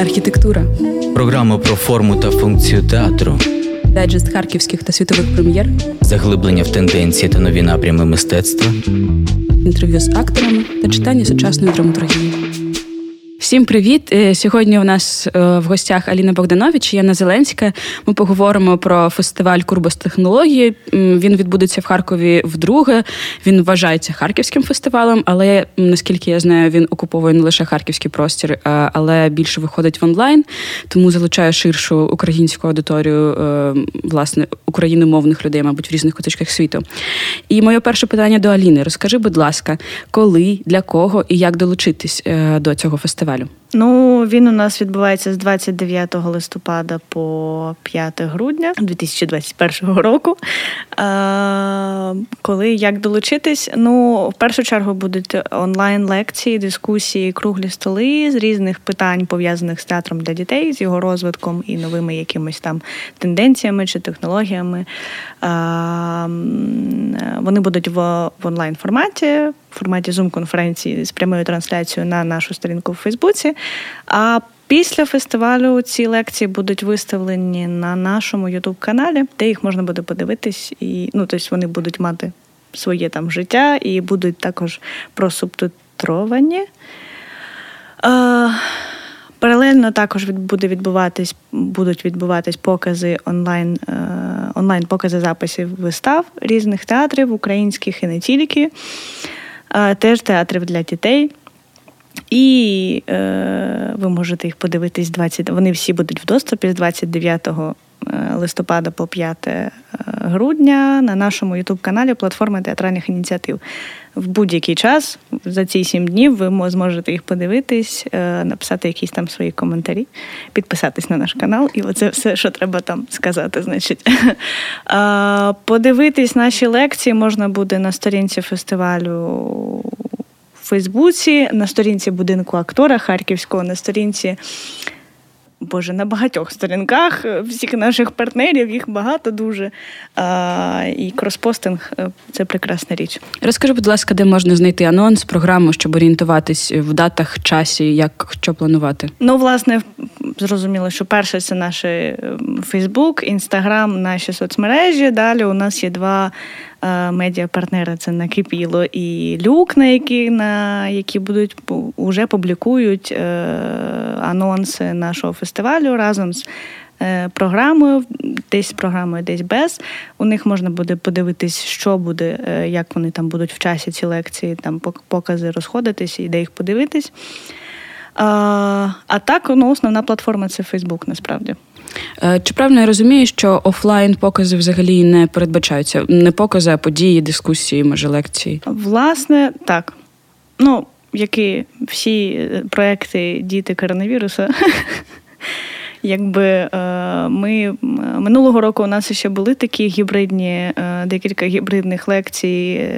архітектура, програма про форму та функцію театру, дайджест харківських та світових прем'єр, заглиблення в тенденції та нові напрями мистецтва, інтерв'ю з акторами та читання сучасної драматургії. Всім привіт! Е, сьогодні у нас е, в гостях Аліна Богданович, Яна Зеленська. Ми поговоримо про фестиваль Курбос технології. Він відбудеться в Харкові вдруге. Він вважається харківським фестивалем, але наскільки я знаю, він окуповує не лише харківський простір, але більше виходить в онлайн, тому залучає ширшу українську аудиторію, е, власне, україномовних людей, мабуть, в різних куточках світу. І моє перше питання до Аліни: розкажи, будь ласка, коли, для кого і як долучитись до цього фестивалю? Фестивалю? Ну, він у нас відбувається з 29 листопада по 5 грудня 2021 року. А, коли як долучитись? Ну, в першу чергу будуть онлайн-лекції, дискусії, круглі столи з різних питань, пов'язаних з театром для дітей, з його розвитком і новими якимись там тенденціями чи технологіями. А, Вони будуть в, в онлайн форматі, в форматі Zoom-конференції з прямою трансляцією на нашу сторінку в Фейсбуці. А після фестивалю ці лекції будуть виставлені на нашому Ютуб-каналі, де їх можна буде подивитись, і ну тобто вони будуть мати своє там життя і будуть також просубтитровані. Е, Паралельно також буде відбуватись, будуть відбуватись покази онлайн, е, онлайн покази записів вистав різних театрів, українських і не тільки, е, теж театрів для дітей. І е, ви можете їх подивитись 20. Вони всі будуть в доступі з 29 е, листопада по 5 е, грудня на нашому ютуб-каналі Платформи театральних ініціатив. В будь-який час за ці сім днів ви зможете їх подивитись, е, написати якісь там свої коментарі, підписатись на наш канал, і оце все, що треба там сказати. Значить, подивитись наші лекції можна буде на сторінці фестивалю Фейсбуці, на сторінці будинку актора Харківського, на сторінці. Боже, на багатьох сторінках всіх наших партнерів, їх багато дуже. А, І кроспостинг це прекрасна річ. Розкажи, будь ласка, де можна знайти анонс, програму, щоб орієнтуватись в датах, часі, як що планувати? Ну, власне, зрозуміло, що перше це наш Фейсбук, Інстаграм, наші соцмережі. Далі у нас є два Е, медіапартнери це накипіло і люк, на які на які будуть вже публікують е, анонси нашого фестивалю разом з. Е, програмою, десь програмою, десь без. У них можна буде подивитись, що буде, як вони там будуть в часі ці лекції, там покази розходитись і де їх подивитись. А а так, ну, основна платформа це Фейсбук, насправді. Е, чи правильно я розумію, що офлайн покази взагалі не передбачаються? Не покази, а події, дискусії, може, лекції? Власне, так. Ну, які всі е, проекти діти коронавіруса. Якби е, ми минулого року у нас ще були такі гібридні, декілька гібридних лекцій.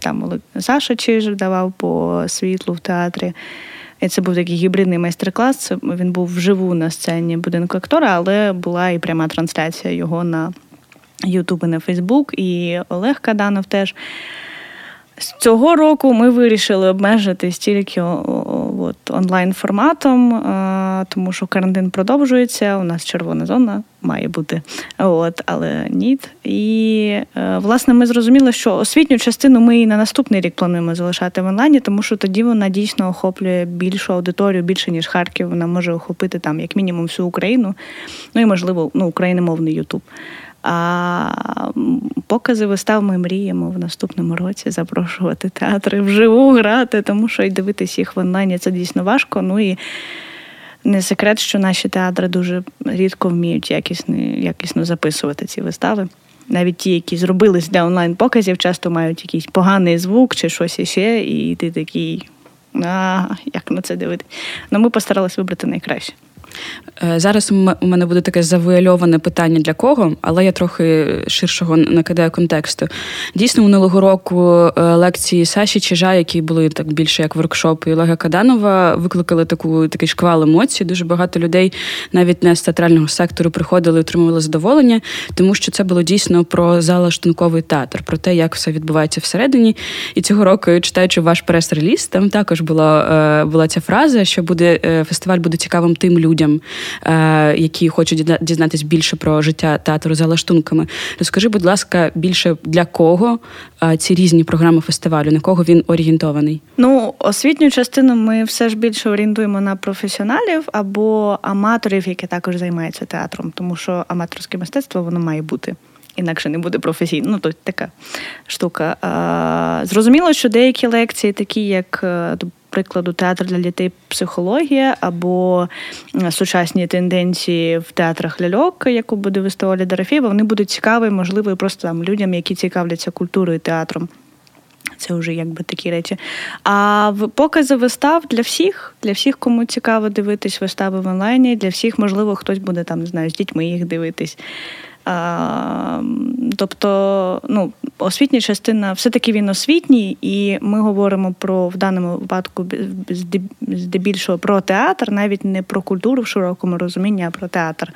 Там Саша Чижик давав по світлу в театрі. І це був такий гібридний майстер-клас. Він був вживу на сцені будинку актора, але була і пряма трансляція його на Ютуб і на Фейсбук. І Олег Каданов теж. З цього року ми вирішили обмежитись тільки от, онлайн форматом, тому що карантин продовжується. У нас червона зона має бути, от, але ні. І е, власне ми зрозуміли, що освітню частину ми і на наступний рік плануємо залишати в онлайні, тому що тоді вона дійсно охоплює більшу аудиторію, більше ніж Харків. Вона може охопити там як мінімум всю Україну, ну і можливо ну, україномовний Ютуб. А покази вистав ми мріємо в наступному році запрошувати театри вживу грати, тому що і дивитись їх в онлайні це дійсно важко. Ну і не секрет, що наші театри дуже рідко вміють якісні, якісно записувати ці вистави. Навіть ті, які зробились для онлайн-показів, часто мають якийсь поганий звук чи щось іще, і ти такий, а як на це дивитися. Ну ми постаралися вибрати найкраще. Е, зараз у мене буде таке завуальоване питання для кого, але я трохи ширшого накидаю контексту. Дійсно, минулого року е, лекції Саші Чижа, які були так більше як воркшоп, і Олега Каданова, викликали таку такий шквал емоцій. Дуже багато людей, навіть не з театрального сектору, приходили, і отримували задоволення, тому що це було дійсно про залаштунковий театр, про те, як все відбувається всередині. І цього року, читаючи ваш прес-реліз, там також була е, була ця фраза, що буде фестиваль буде цікавим тим людям. Е, які хочуть дізнатися більше про життя театру за лаштунками. Розкажи, будь ласка, більше для кого е, ці різні програми фестивалю, на кого він орієнтований? Ну, освітню частину ми все ж більше орієнтуємо на професіоналів або аматорів, які також займаються театром, тому що аматорське мистецтво воно має бути. Інакше не буде професійно. Ну, то така штука. Зрозуміло, що деякі лекції, такі як прикладу, театр для дітей, психологія або сучасні тенденції в театрах ляльок, яку буде виставляти Дарафєва, вони будуть цікаві, можливо, просто там людям, які цікавляться культурою театром. Це вже якби такі речі. А покази вистав для всіх, для всіх, кому цікаво дивитись вистави в онлайні, для всіх, можливо, хтось буде там, не знаю, з дітьми їх дивитись. Тобто, ну, освітня частина, все-таки він освітній, і ми говоримо про в даному випадку здебільшого про театр, навіть не про культуру в широкому розумінні, а про театр.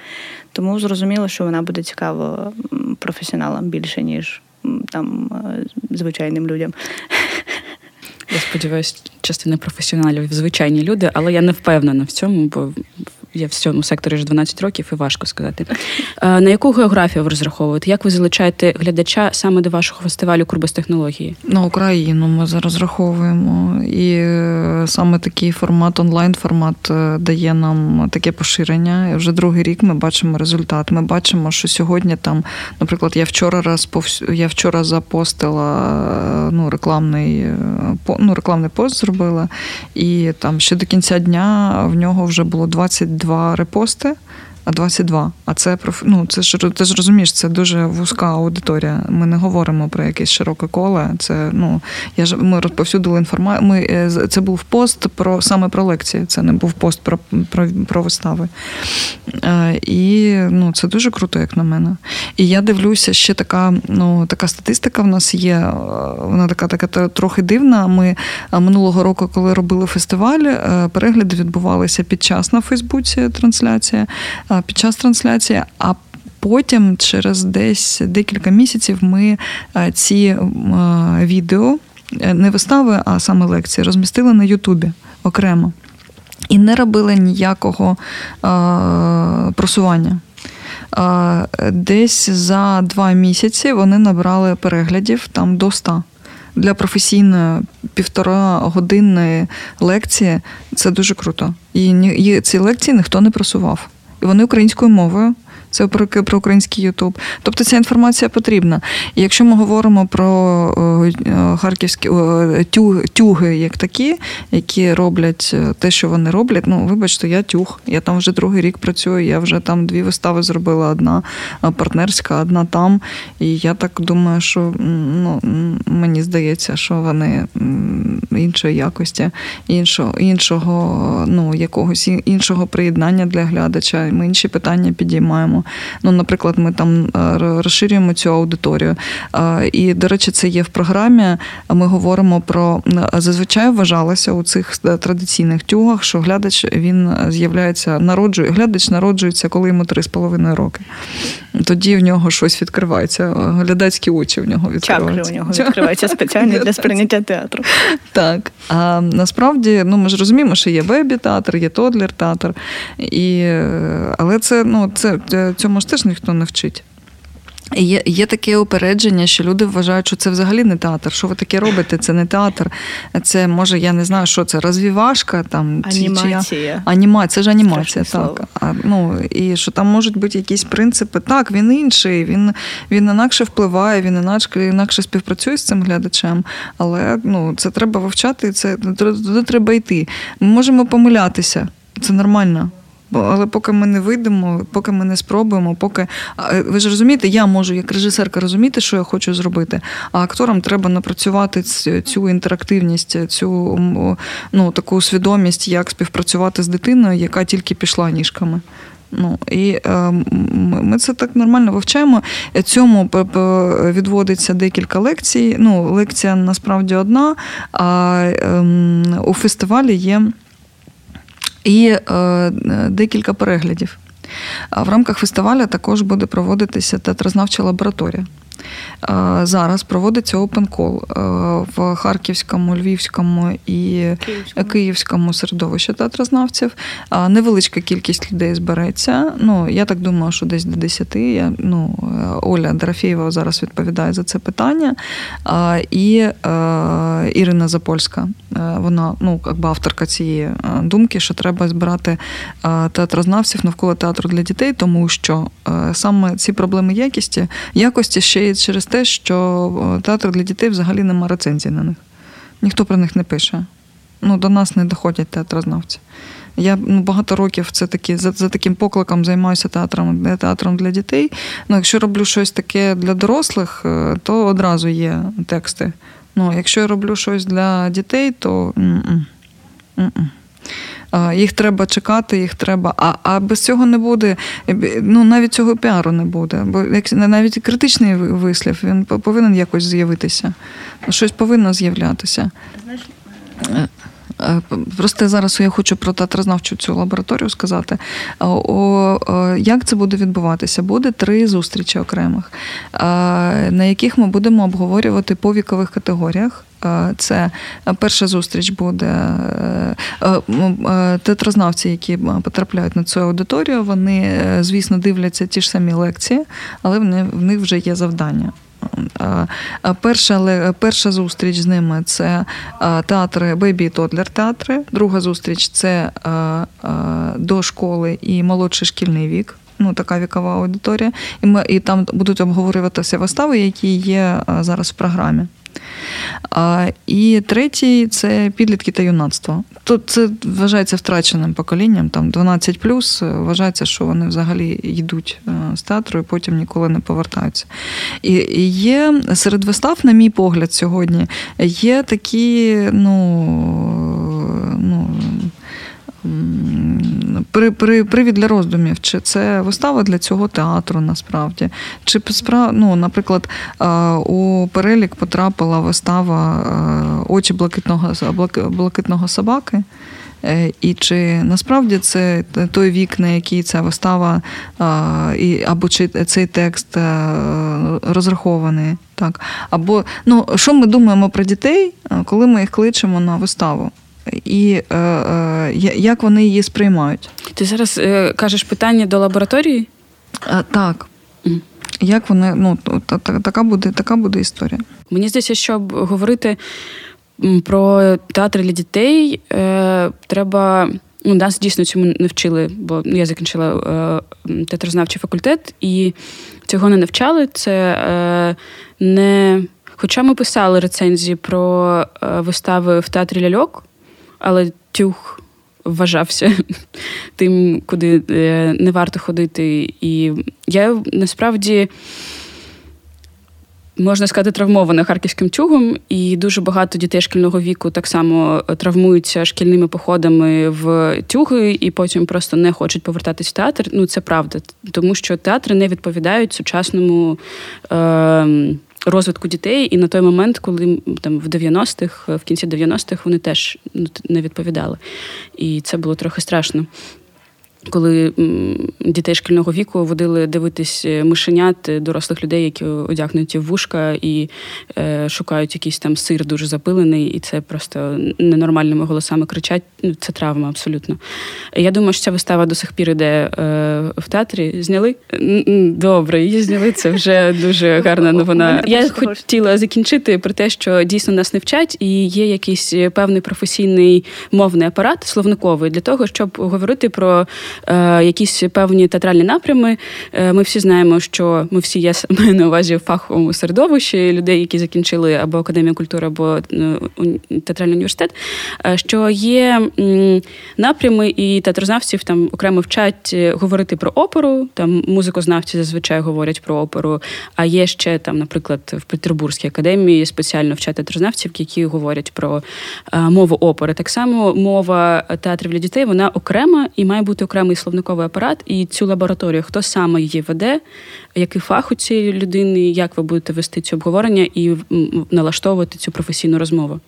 Тому зрозуміло, що вона буде цікава професіоналам більше, ніж там звичайним людям. Я сподіваюся, частина професіоналів звичайні люди, але я не впевнена в цьому, бо я в цьому секторі вже 12 років і важко сказати. Е, на яку географію ви розраховуєте? Як ви залучаєте глядача саме до вашого фестивалю Курбас технології? На Україну ми зараз розраховуємо, і е, саме такий формат, онлайн-формат е, дає нам таке поширення. Вже другий рік ми бачимо результат. Ми бачимо, що сьогодні там, наприклад, я вчора розповс... я вчора запостила ну, рекламний ну, рекламний пост зробила, і там ще до кінця дня в нього вже було 20 два репости а 22. А це ну, це ж ти ж розумієш, це дуже вузька аудиторія. Ми не говоримо про якесь широке коле. Це ну я ж ми розповсюдили інформацію. Ми е, це був пост про саме про лекції. Це не був пост про про, про вистави. Е, і ну, це дуже круто, як на мене. І я дивлюся, ще така ну, така статистика в нас є. Е, вона така така трохи дивна. Ми минулого року, коли робили фестиваль, перегляди відбувалися під час на Фейсбуці трансляція під час трансляції. а Потім, через десь декілька місяців, ми е, ці е, відео, е, не вистави, а саме лекції, розмістили на Ютубі окремо і не робили ніякого просування. Десь за два місяці вони набрали переглядів там до 100. Для професійної півтора годинної лекції це дуже круто. І ці лекції ніхто не просував і вони українською мовою. Це про про український Ютуб. Тобто ця інформація потрібна. І якщо ми говоримо про е, харківські тюги, як такі, які роблять е, те, що вони роблять, ну вибачте, я тюг. Я там вже другий рік працюю. Я вже там дві вистави зробила: одна партнерська, одна там. І я так думаю, що ну, мені здається, що вони іншої якості, іншого, іншого, ну якогось іншого приєднання для глядача. Ми інші питання підіймаємо. Ну, наприклад, ми там е, розширюємо цю аудиторію. Е, і, до речі, це є в програмі. Ми говоримо про зазвичай вважалося у цих е, традиційних тюгах, що глядач він з'являється, народжує глядач народжується, коли йому 3,5 роки. Тоді в нього щось відкривається. Глядацькі очі в нього відкриваються. Чакри у нього відкриваються спеціально для сприйняття театру. Так. А насправді, ну ми ж розуміємо, що є вебі-театр, є тодлер-театр. І, Але це ну, це цьому ж теж ніхто не вчить. Є є таке упередження, що люди вважають, що це взагалі не театр. Що ви таке робите? Це не театр. Це може, я не знаю, що це розвівашка там анімація. Чи, анімація, це ж анімація, Страшне так. А, ну, І що там можуть бути якісь принципи. Так, він інший, він він інакше впливає, він інакше інакше співпрацює з цим глядачем, але ну, це треба вивчати, це туди треба йти. Ми можемо помилятися, це нормально. Але поки ми не вийдемо, поки ми не спробуємо, поки ви ж розумієте, я можу як режисерка розуміти, що я хочу зробити. А акторам треба напрацювати цю інтерактивність, цю ну, таку свідомість, як співпрацювати з дитиною, яка тільки пішла ніжками. Ну і е, ми це так нормально вивчаємо. Цьому відводиться декілька лекцій. Ну, лекція насправді одна, а е, у фестивалі є і е, декілька переглядів. В рамках фестивалю також буде проводитися театрознавча лабораторія. Е, зараз проводиться Open Call е, в Харківському, Львівському і Київському, Київському середовищі театрознавців. Невеличка кількість людей збереться. Ну, Я так думаю, що десь до 10. Я, ну, Оля Дорофєєва зараз відповідає за це питання. І Ірина Запольська, вона ну, якби авторка цієї думки, що треба збирати театрознавців навколо театру для дітей, тому що саме ці проблеми якості, якості ще й через те, що театр для дітей взагалі нема рецензій на них. Ніхто про них не пише. Ну, До нас не доходять театрознавці. Я ну, багато років це такі, за за таким покликом займаюся театром театром для дітей. Ну, Якщо роблю щось таке для дорослих, е, то одразу є тексти. Ну, Якщо я роблю щось для дітей, то. М-м. М-м. Їх треба чекати, їх треба. А а без цього не буде. Ну навіть цього піару не буде. Бо як навіть критичний вислів він повинен якось з'явитися. Щось повинно з'являтися. Е, е, просто зараз я хочу про театрознавчу цю лабораторію сказати. О, Як це буде відбуватися? Буде три зустрічі окремих, на яких ми будемо обговорювати по вікових категоріях. Е, це перша зустріч буде е, е, театрознавці, які потрапляють на цю аудиторію. Вони, звісно, дивляться ті ж самі лекції, але в них вже є завдання. Перша перша зустріч з ними це театри бейбі і тодлер театри. Друга зустріч це до школи і молодший шкільний вік. Ну, така вікова аудиторія, і ми і там будуть обговорюватися вистави, які є зараз в програмі. І третій це підлітки та юнацтво. Тут це вважається втраченим поколінням. Там 12 плюс вважається, що вони взагалі йдуть е, з театру і потім ніколи не повертаються. І, є серед вистав, на мій погляд, сьогодні є такі, ну. ну при, при, привід для роздумів, чи це вистава для цього театру насправді. Чи ну, наприклад, у перелік потрапила вистава Очі блакитного блакитного собаки. Е, і чи насправді це той вік, на який ця вистава, або чи цей текст е, розрахований? Так? Або ну, що ми думаємо про дітей, коли ми їх кличемо на виставу? І е, е, як вони її сприймають. Ти зараз е, кажеш питання до лабораторії? Е, так. Mm. Як вони, ну, та, та, така буде така буде історія. Мені здається, щоб говорити про театр для дітей, е, треба. Ну, Нас дійсно цьому не вчили, бо я закінчила е, театрознавчий факультет, і цього не навчали. Це е, не. Хоча ми писали рецензії про е, вистави в театрі ляльок, але тюх вважався тим, куди е, не варто ходити. І я насправді. Можна сказати, травмована харківським тюгом, і дуже багато дітей шкільного віку так само травмуються шкільними походами в тюги, і потім просто не хочуть повертатись в театр. Ну це правда, тому що театри не відповідають сучасному. Е- розвитку дітей, і на той момент, коли там в 90-х, в кінці 90-х вони теж ну, не відповідали. І це було трохи страшно коли дітей шкільного віку водили дивитись е, мишенят е, дорослих людей, які одягнуті в вушка і е, шукають якийсь там сир дуже запилений, і це просто ненормальними голосами кричать. Ну, це травма абсолютно. Я думаю, що ця вистава до сих пір іде е, в театрі. Зняли? Добре, її зняли. Це вже дуже гарна новина. Я хотіла закінчити про те, що дійсно нас не вчать, і є якийсь певний професійний мовний апарат словниковий для того, щоб говорити про. Е, якісь певні театральні напрями. Е, ми всі знаємо, що ми всі є маю на увазі в фаховому середовищі людей, які закінчили або академію культури, або театральний університет. Що є напрями і театрознавців там окремо вчать говорити про оперу. Там музикознавці зазвичай говорять про оперу. А є ще там, наприклад, в Петербурзькій академії спеціально вчать театрознавців, які говорять про мову опери. Так само мова театрів для дітей вона окрема і має бути окремий словниковий апарат. І цю лабораторію, хто саме її веде, який фах у цієї людини, як ви будете вести ці обговорення і налаштовувати цю професійну розмову.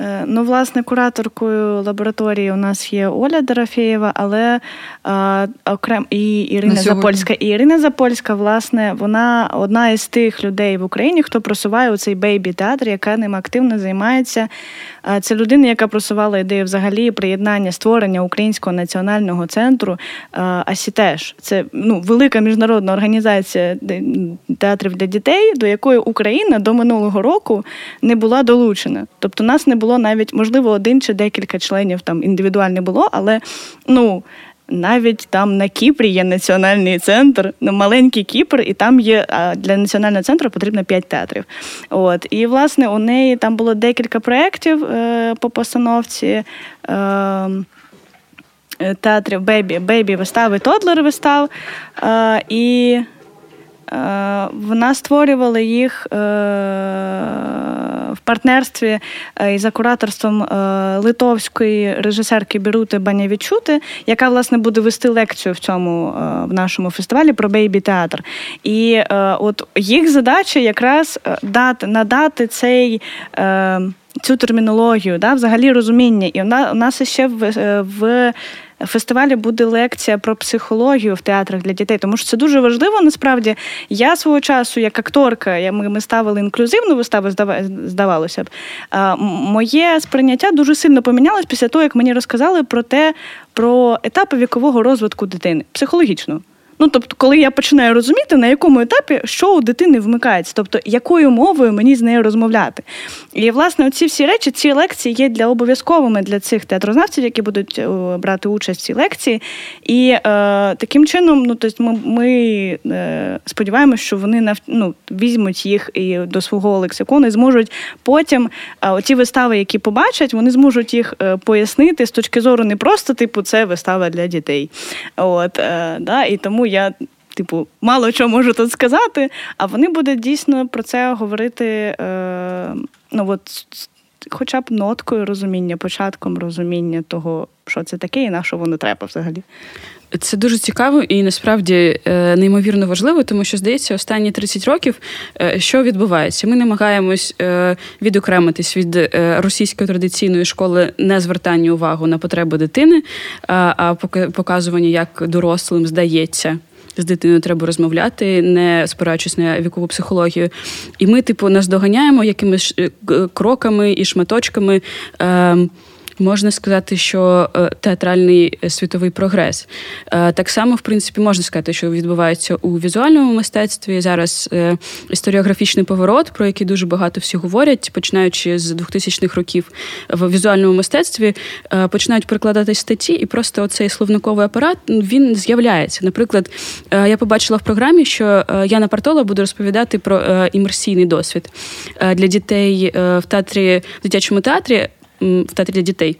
Е, ну, власне, кураторкою лабораторії у нас є Оля Дорофєєва, але а, окрем і Ірина Запольська. І Ірина Запольська, власне, вона одна із тих людей в Україні, хто просуває у цей бейбі театр, яка ним активно займається. Це людина, яка просувала ідею взагалі приєднання створення українського національного центру Асітеш. Це ну, велика міжнародна організація театрів для дітей, до якої Україна до минулого року не була долучена. Тобто нас не було було навіть, можливо, один чи декілька членів там індивідуально було, але ну. Навіть там на Кіпрі є національний центр, ну маленький Кіпр, і там є для національного центру потрібно п'ять театрів. От і власне у неї там було декілька проєктів е, по постановці. Е, Театрів бейбі, бейбі вистави, тодлер вистав. Е, і е, вона створювала їх е, в партнерстві е, і за кураторством е, литовської режисерки Бірути Банявічути, яка власне буде вести лекцію в цьому е, в нашому фестивалі про бейбі театр. І от їх задача якраз дати надати цей. Цю термінологію, да, взагалі розуміння, і вона у нас ще в в фестивалі буде лекція про психологію в театрах для дітей, тому що це дуже важливо. Насправді я свого часу, як акторка, ми, ми ставили інклюзивну виставу, здавалося б. Моє сприйняття дуже сильно помінялось після того, як мені розказали про те, про етапи вікового розвитку дитини психологічно. Ну тобто, коли я починаю розуміти, на якому етапі що у дитини вмикається, тобто якою мовою мені з нею розмовляти. І власне оці всі речі, ці лекції є для обов'язковими для цих театрознавців, які будуть е, брати участь в цій лекції. І е, таким чином, ну тобто ми, ми е, сподіваємося, що вони нав, ну, візьмуть їх і до свого лексикону і зможуть потім е, оті вистави, які побачать, вони зможуть їх е, пояснити з точки зору не просто типу це вистава для дітей. От, е, да, І тому я. Типу, мало що можу тут сказати, а вони будуть дійсно про це говорити е, ну от, хоча б ноткою розуміння, початком розуміння того, що це таке і на що воно треба взагалі. Це дуже цікаво і насправді е, неймовірно важливо, тому що здається, останні 30 років е, що відбувається. Ми намагаємось е, відокремитись від російської традиційної школи не звертання увагу на потреби дитини, а показування, як дорослим здається. З дитиною треба розмовляти, не спираючись на вікову психологію. І ми, типу, наздоганяємо якимись кроками і шматочками. Ем, можна сказати, що е, театральний е, світовий прогрес. Е, так само, в принципі, можна сказати, що відбувається у візуальному мистецтві. Зараз історіографічний поворот, про який дуже багато всі говорять, починаючи з 2000-х років в візуальному мистецтві, починають перекладати статті, і просто оцей словниковий апарат він з'являється. Наприклад, я побачила в програмі, що Яна Партола буде розповідати про імерсійний досвід для дітей в театрі в дитячому театрі в театрі для дітей.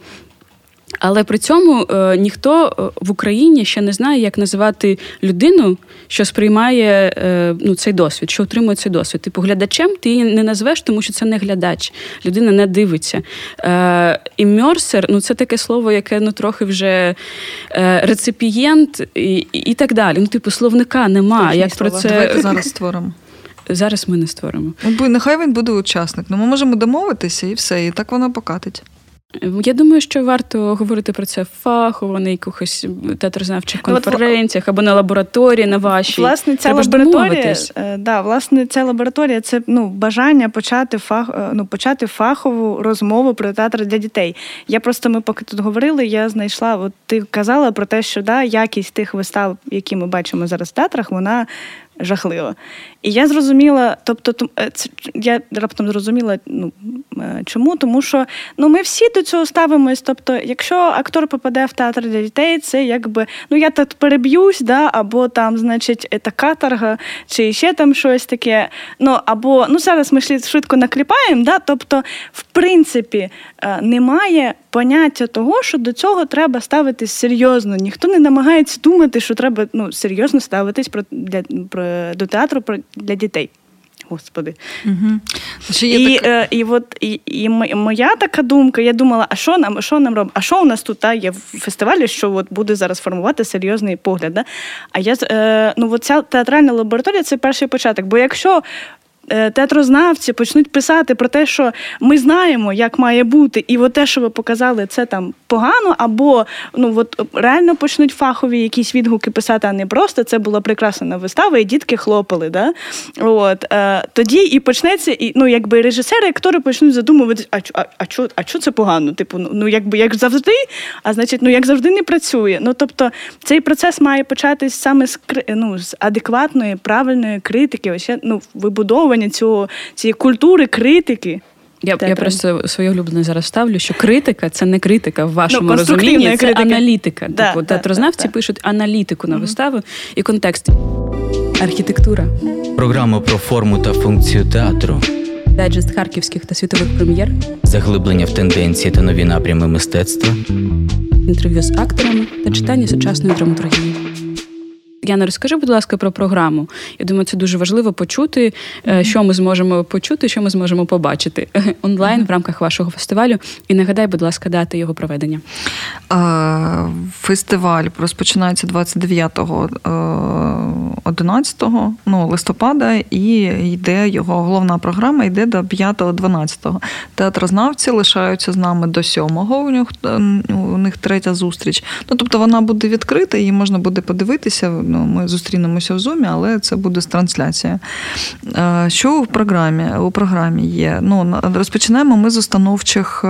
Але при цьому е, ніхто е, в Україні ще не знає, як називати людину, що сприймає е, ну, цей досвід, що отримує цей досвід. Типу, глядачем ти її не назвеш, тому що це не глядач, людина не дивиться. Е, Іммерсер ну це таке слово, яке ну трохи вже е, реципієнт і, і так далі. Ну, типу, словника нема. як про це... Давайте зараз створимо. Зараз ми не створимо. Ну, нехай він буде учасник. Ну ми можемо домовитися і все, і так воно покатить. Я думаю, що варто говорити про це фахово на якихось театрознавчих ну, конференціях або на лабораторії на вашій. Власне, ця Треба лабораторія е, да, власне, ця лабораторія це ну, бажання почати фах, е, ну, почати фахову розмову про театр для дітей. Я просто ми поки тут говорили, я знайшла, от ти казала про те, що да, якість тих вистав, які ми бачимо зараз в театрах, вона жахливо. І я зрозуміла, тобто, е, це я раптом зрозуміла, ну е, чому? Тому що ну ми всі до цього ставимось. Тобто, якщо актор попаде в театр для дітей, це якби ну я тут переб'юсь, да, або там, значить, це каторга, чи ще там щось таке. Ну або ну зараз ми швидко накліпаємо, да, тобто, в принципі, е, немає поняття того, що до цього треба ставитись серйозно. Ніхто не намагається думати, що треба ну серйозно ставитись про для про до театру про для дітей. Господи. Угу. І так... е, і, от, і, і моя така думка, я думала, а що нам що нам робить? А що у нас тут та, є в фестивалі, що от буде зараз формувати серйозний погляд? Да? А я е, ну, от ця театральна лабораторія це перший початок. Бо якщо театрознавці почнуть писати про те, що ми знаємо, як має бути, і от те, що ви показали, це там погано, або ну от реально почнуть фахові якісь відгуки писати, а не просто це була прекрасна вистава, і дітки хлопали. Да? От, е, Тоді і почнеться, і ну якби режисери, актори почнуть задумуватись, а а, а що а що це погано? Типу, ну, ну якби як завжди, а значить, ну як завжди не працює. Ну тобто цей процес має початись саме з ну, з адекватної, правильної критики, ось ну вибудовані виховування цього цієї культури, критики. Я я просто своє улюблене зараз ставлю, що критика це не критика в вашому ну, розумінні, це критика. аналітика. Да, типу, да, театрознавці да, пишуть аналітику на виставу і контекст. Архітектура. Програма про форму та функцію театру. Дайджест харківських та світових прем'єр. Заглиблення в тенденції та нові напрями мистецтва. Інтерв'ю з акторами та читання сучасної драматургії. Яна, розкажи, будь ласка, про програму. Я думаю, це дуже важливо почути, mm-hmm. що ми зможемо почути, що ми зможемо побачити онлайн mm-hmm. в рамках вашого фестивалю. І нагадай, будь ласка, дати його проведення. Фестиваль розпочинається 29 11 ну, листопада, і йде його головна програма, йде до 5-12. Театрознавці лишаються з нами до 7-го. У них у них третя зустріч. Ну тобто вона буде відкрита, її можна буде подивитися. Ну, Ми зустрінемося в зумі, але це буде трансляція. Що в програмі у програмі є? Ну, Розпочинаємо ми з установчих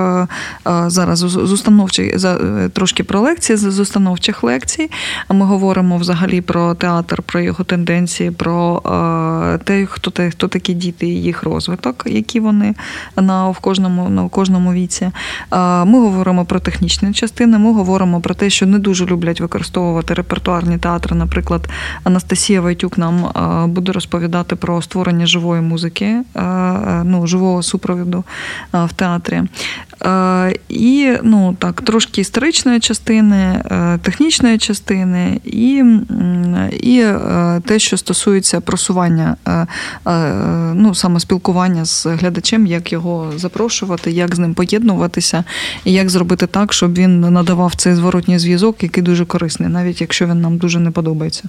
зараз з установчих трошки про лекції, з установчих лекцій. Ми говоримо взагалі про театр, про його тенденції, про те, хто хто такі діти і їх розвиток, які вони на в кожному на кожному віці. Ми говоримо про технічні частини, ми говоримо про те, що не дуже люблять використовувати репертуарні театри, наприклад наприклад, Анастасія Вайтюк нам е, буде розповідати про створення живої музики, е, е, ну, живого супровіду в театрі. І ну, так, трошки історичної частини, технічної частини, і і те, що стосується просування, ну, саме спілкування з глядачем, як його запрошувати, як з ним поєднуватися, і як зробити так, щоб він надавав цей зворотній зв'язок, який дуже корисний, навіть якщо він нам дуже не подобається.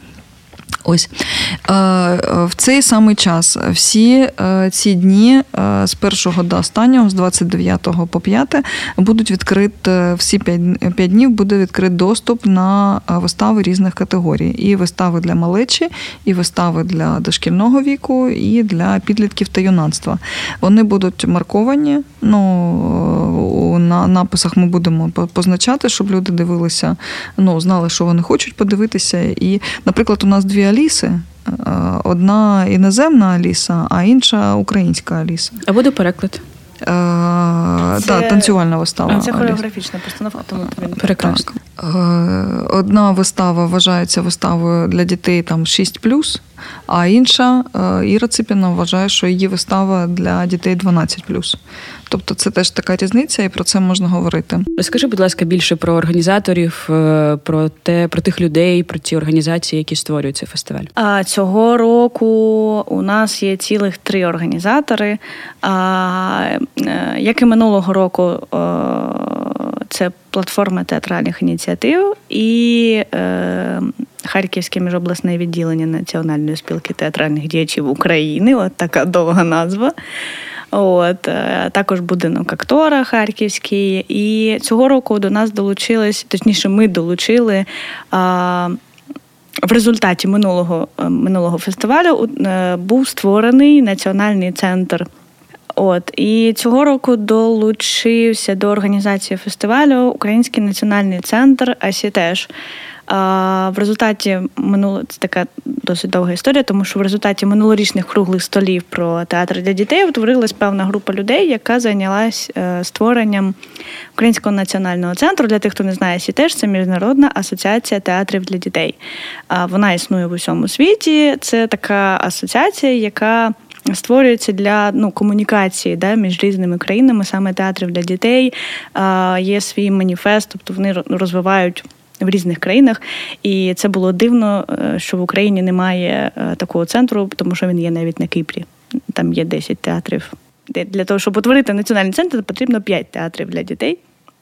Ось е, в цей самий час всі е, ці дні е, з першого до останнього, з 29 по 5, будуть відкриті всі 5 днів буде відкрит доступ на вистави різних категорій. І вистави для малечі, і вистави для дошкільного віку, і для підлітків та юнацтва. Вони будуть марковані. Ну, На написах ми будемо позначати, щоб люди дивилися, ну, знали, що вони хочуть подивитися. І, наприклад, у нас дві Аліси. Е, одна іноземна Аліса, а інша українська Аліса. А буде переклад? Е, це... Та, танцювальна вистава. Це хореографічна постановка, тому він прекрасно. Е, одна вистава вважається виставою для дітей там 6+, а інша Іра Ципіна вважає, що її вистава для дітей 12+. Тобто це теж така різниця, і про це можна говорити. Розкажи, будь ласка, більше про організаторів, е, про те, про тих людей, про ті організації, які створюють цей фестиваль. А цього року у нас є цілих три організатори. А е, як і минулого року, е, це платформа театральних ініціатив і Харківське міжобласне відділення Національної спілки театральних діячів України. От така довга назва. От е, також будинок актора Харківський. І цього року до нас долучились, точніше, ми долучили. А, в результаті минулого е, минулого фестивалю е, був створений національний центр От і цього року долучився до організації фестивалю Український національний центр АСІТЕШ. В результаті минуло це така досить довга історія, тому що в результаті минулорічних круглих столів про театр для дітей утворилась певна група людей, яка зайнялась е, створенням Українського національного центру. Для тих, хто не знає, теж це міжнародна асоціація театрів для дітей. Вона існує в усьому світі. Це така асоціація, яка Створюється для ну, комунікації да, між різними країнами, саме театрів для дітей. Є свій маніфест, тобто вони розвивають в різних країнах. І це було дивно, е, що в Україні немає е, такого центру, тому що він є навіть на Кіпрі. Там є 10 театрів. Для того, щоб утворити національний центр, потрібно 5 театрів для дітей,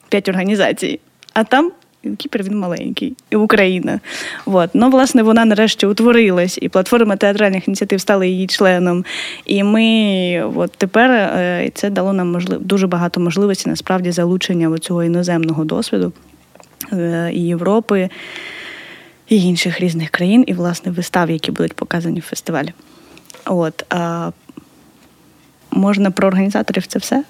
5 організацій. А там Кіпр він маленький, і Україна. От. Ну, власне, вона нарешті утворилась, і платформа театральних ініціатив стала її членом. І ми от тепер е, це дало нам можлив... дуже багато можливостей насправді залучення цього іноземного досвіду. Е, і Європи, і інших різних країн, і, власне, вистав, які будуть показані в фестивалі. От, а, Можна про організаторів це все?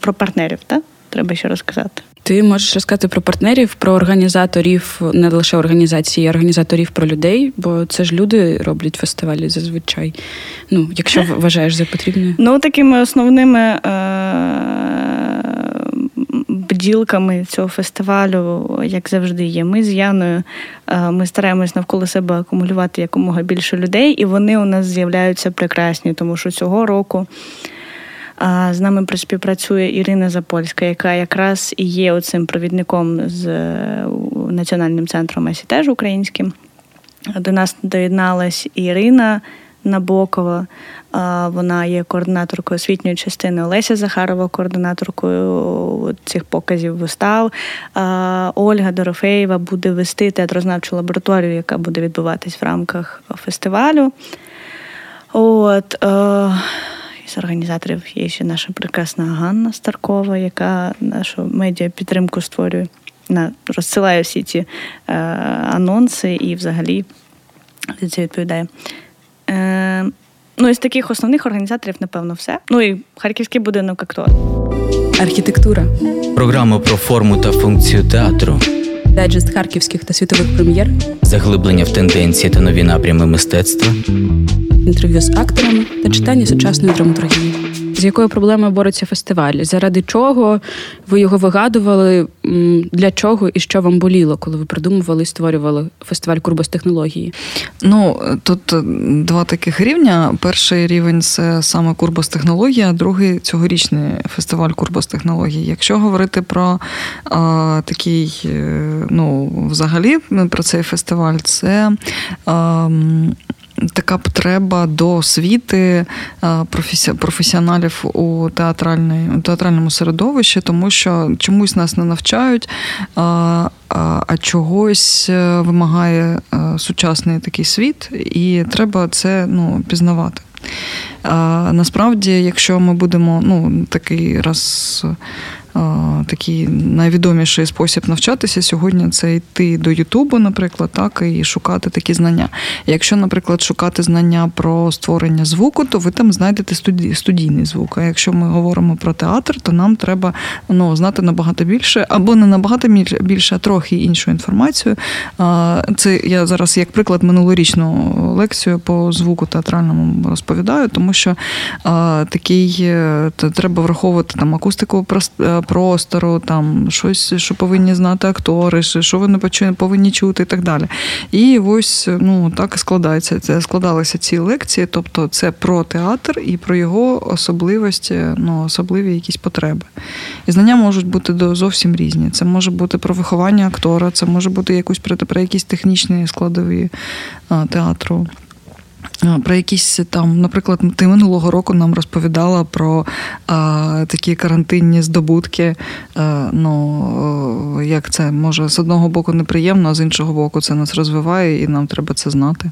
Про партнерів, так? Треба ще розказати. Ти можеш розказати про партнерів, про організаторів, не лише організації, а організаторів про людей, бо це ж люди роблять фестивалі зазвичай. Ну, якщо вважаєш за потрібне. Ну, такими основними. Е- бджілками цього фестивалю, як завжди, є. Ми з Яною е, ми стараємось навколо себе акумулювати якомога більше людей, і вони у нас з'являються прекрасні, тому що цього року. З нами співпрацює Ірина Запольська, яка якраз і є оцим провідником з е, національним центром АСІТЕЖ українським. До нас доєдналась Ірина Набокова, вона є координаторкою освітньої частини Олеся Захарова, координаторкою цих показів вистав. Ольга Дорофеєва буде вести театрознавчу лабораторію, яка буде відбуватись в рамках фестивалю. От, е, Із організаторів є ще наша прекрасна Ганна Старкова, яка нашу медіа підтримку створює. Розсилає всі ці е, анонси і взагалі це відповідає. Е, Ну, із таких основних організаторів, напевно, все. Ну і харківський будинок актор. Архітектура. Програма про форму та функцію театру. Дайджест харківських та світових прем'єр. Заглиблення в тенденції та нові напрями мистецтва. Інтерв'ю з акторами та читання сучасної драматургії з якою проблемою бореться фестиваль? Заради чого ви його вигадували? Для чого і що вам боліло, коли ви придумували і створювали фестиваль Курбас технології? Ну тут е, два таких рівня. Перший рівень це саме Курбас технологія, другий цьогорічний фестиваль Курбас технології. Якщо говорити про а, такий, е, ну взагалі про цей фестиваль, це. А, така потреба до освіти е, професіоналів у театральному середовищі, тому що чомусь нас не навчають, а чогось е, вимагає е, сучасний такий світ, і треба це ну, пізнавати. Насправді, якщо ми будемо ну, такий раз такий найвідоміший спосіб навчатися сьогодні це йти до Ютубу, наприклад, так, і шукати такі знання. Якщо, наприклад, шукати знання про створення звуку, то ви там знайдете студійний звук. А якщо ми говоримо про театр, то нам треба ну, знати набагато більше, або не набагато більше, а трохи іншу інформацію. Це я зараз, як приклад, минулорічну лекцію по звуку театральному розповідаю, тому що такий е, треба враховувати там акустику е, простору, там щось, що повинні знати актори, що вони повинні чути і так далі. І ось ну так складається. Це складалися ці лекції, тобто це про театр і про його особливості, ну особливі якісь потреби. І знання можуть бути зовсім різні. Це може бути про виховання актора, це може бути якусь про якісь технічні складові театру. Про якісь там, наприклад, ти минулого року нам розповідала про а, такі карантинні здобутки. А, ну, Як це може з одного боку неприємно, а з іншого боку, це нас розвиває, і нам треба це знати.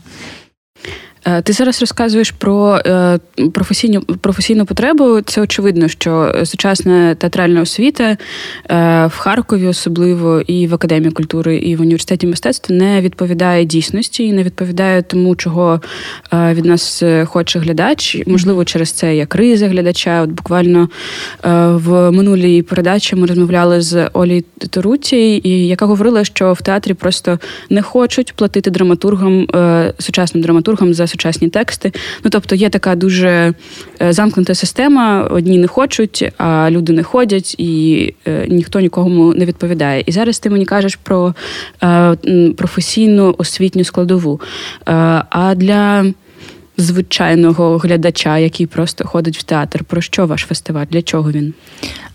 Е, ти зараз розказуєш про е, професійну професійну потребу. Це очевидно, що сучасна театральна освіта е, в Харкові, особливо і в академії культури, і в університеті мистецтва не відповідає дійсності і не відповідає тому, чого від нас хоче глядач. Можливо, через це є криза глядача. От буквально в минулій передачі ми розмовляли з Олі Торуті, яка говорила, що в театрі просто не хочуть платити драматургам сучасним драматургам за сучасні тексти. Ну тобто є така дуже е, замкнута система. Одні не хочуть, а люди не ходять, і е, ніхто нікому не відповідає. І зараз ти мені кажеш про е, професійну освітню складову. А для звичайного глядача, який просто ходить в театр, про що ваш фестиваль? Для чого він?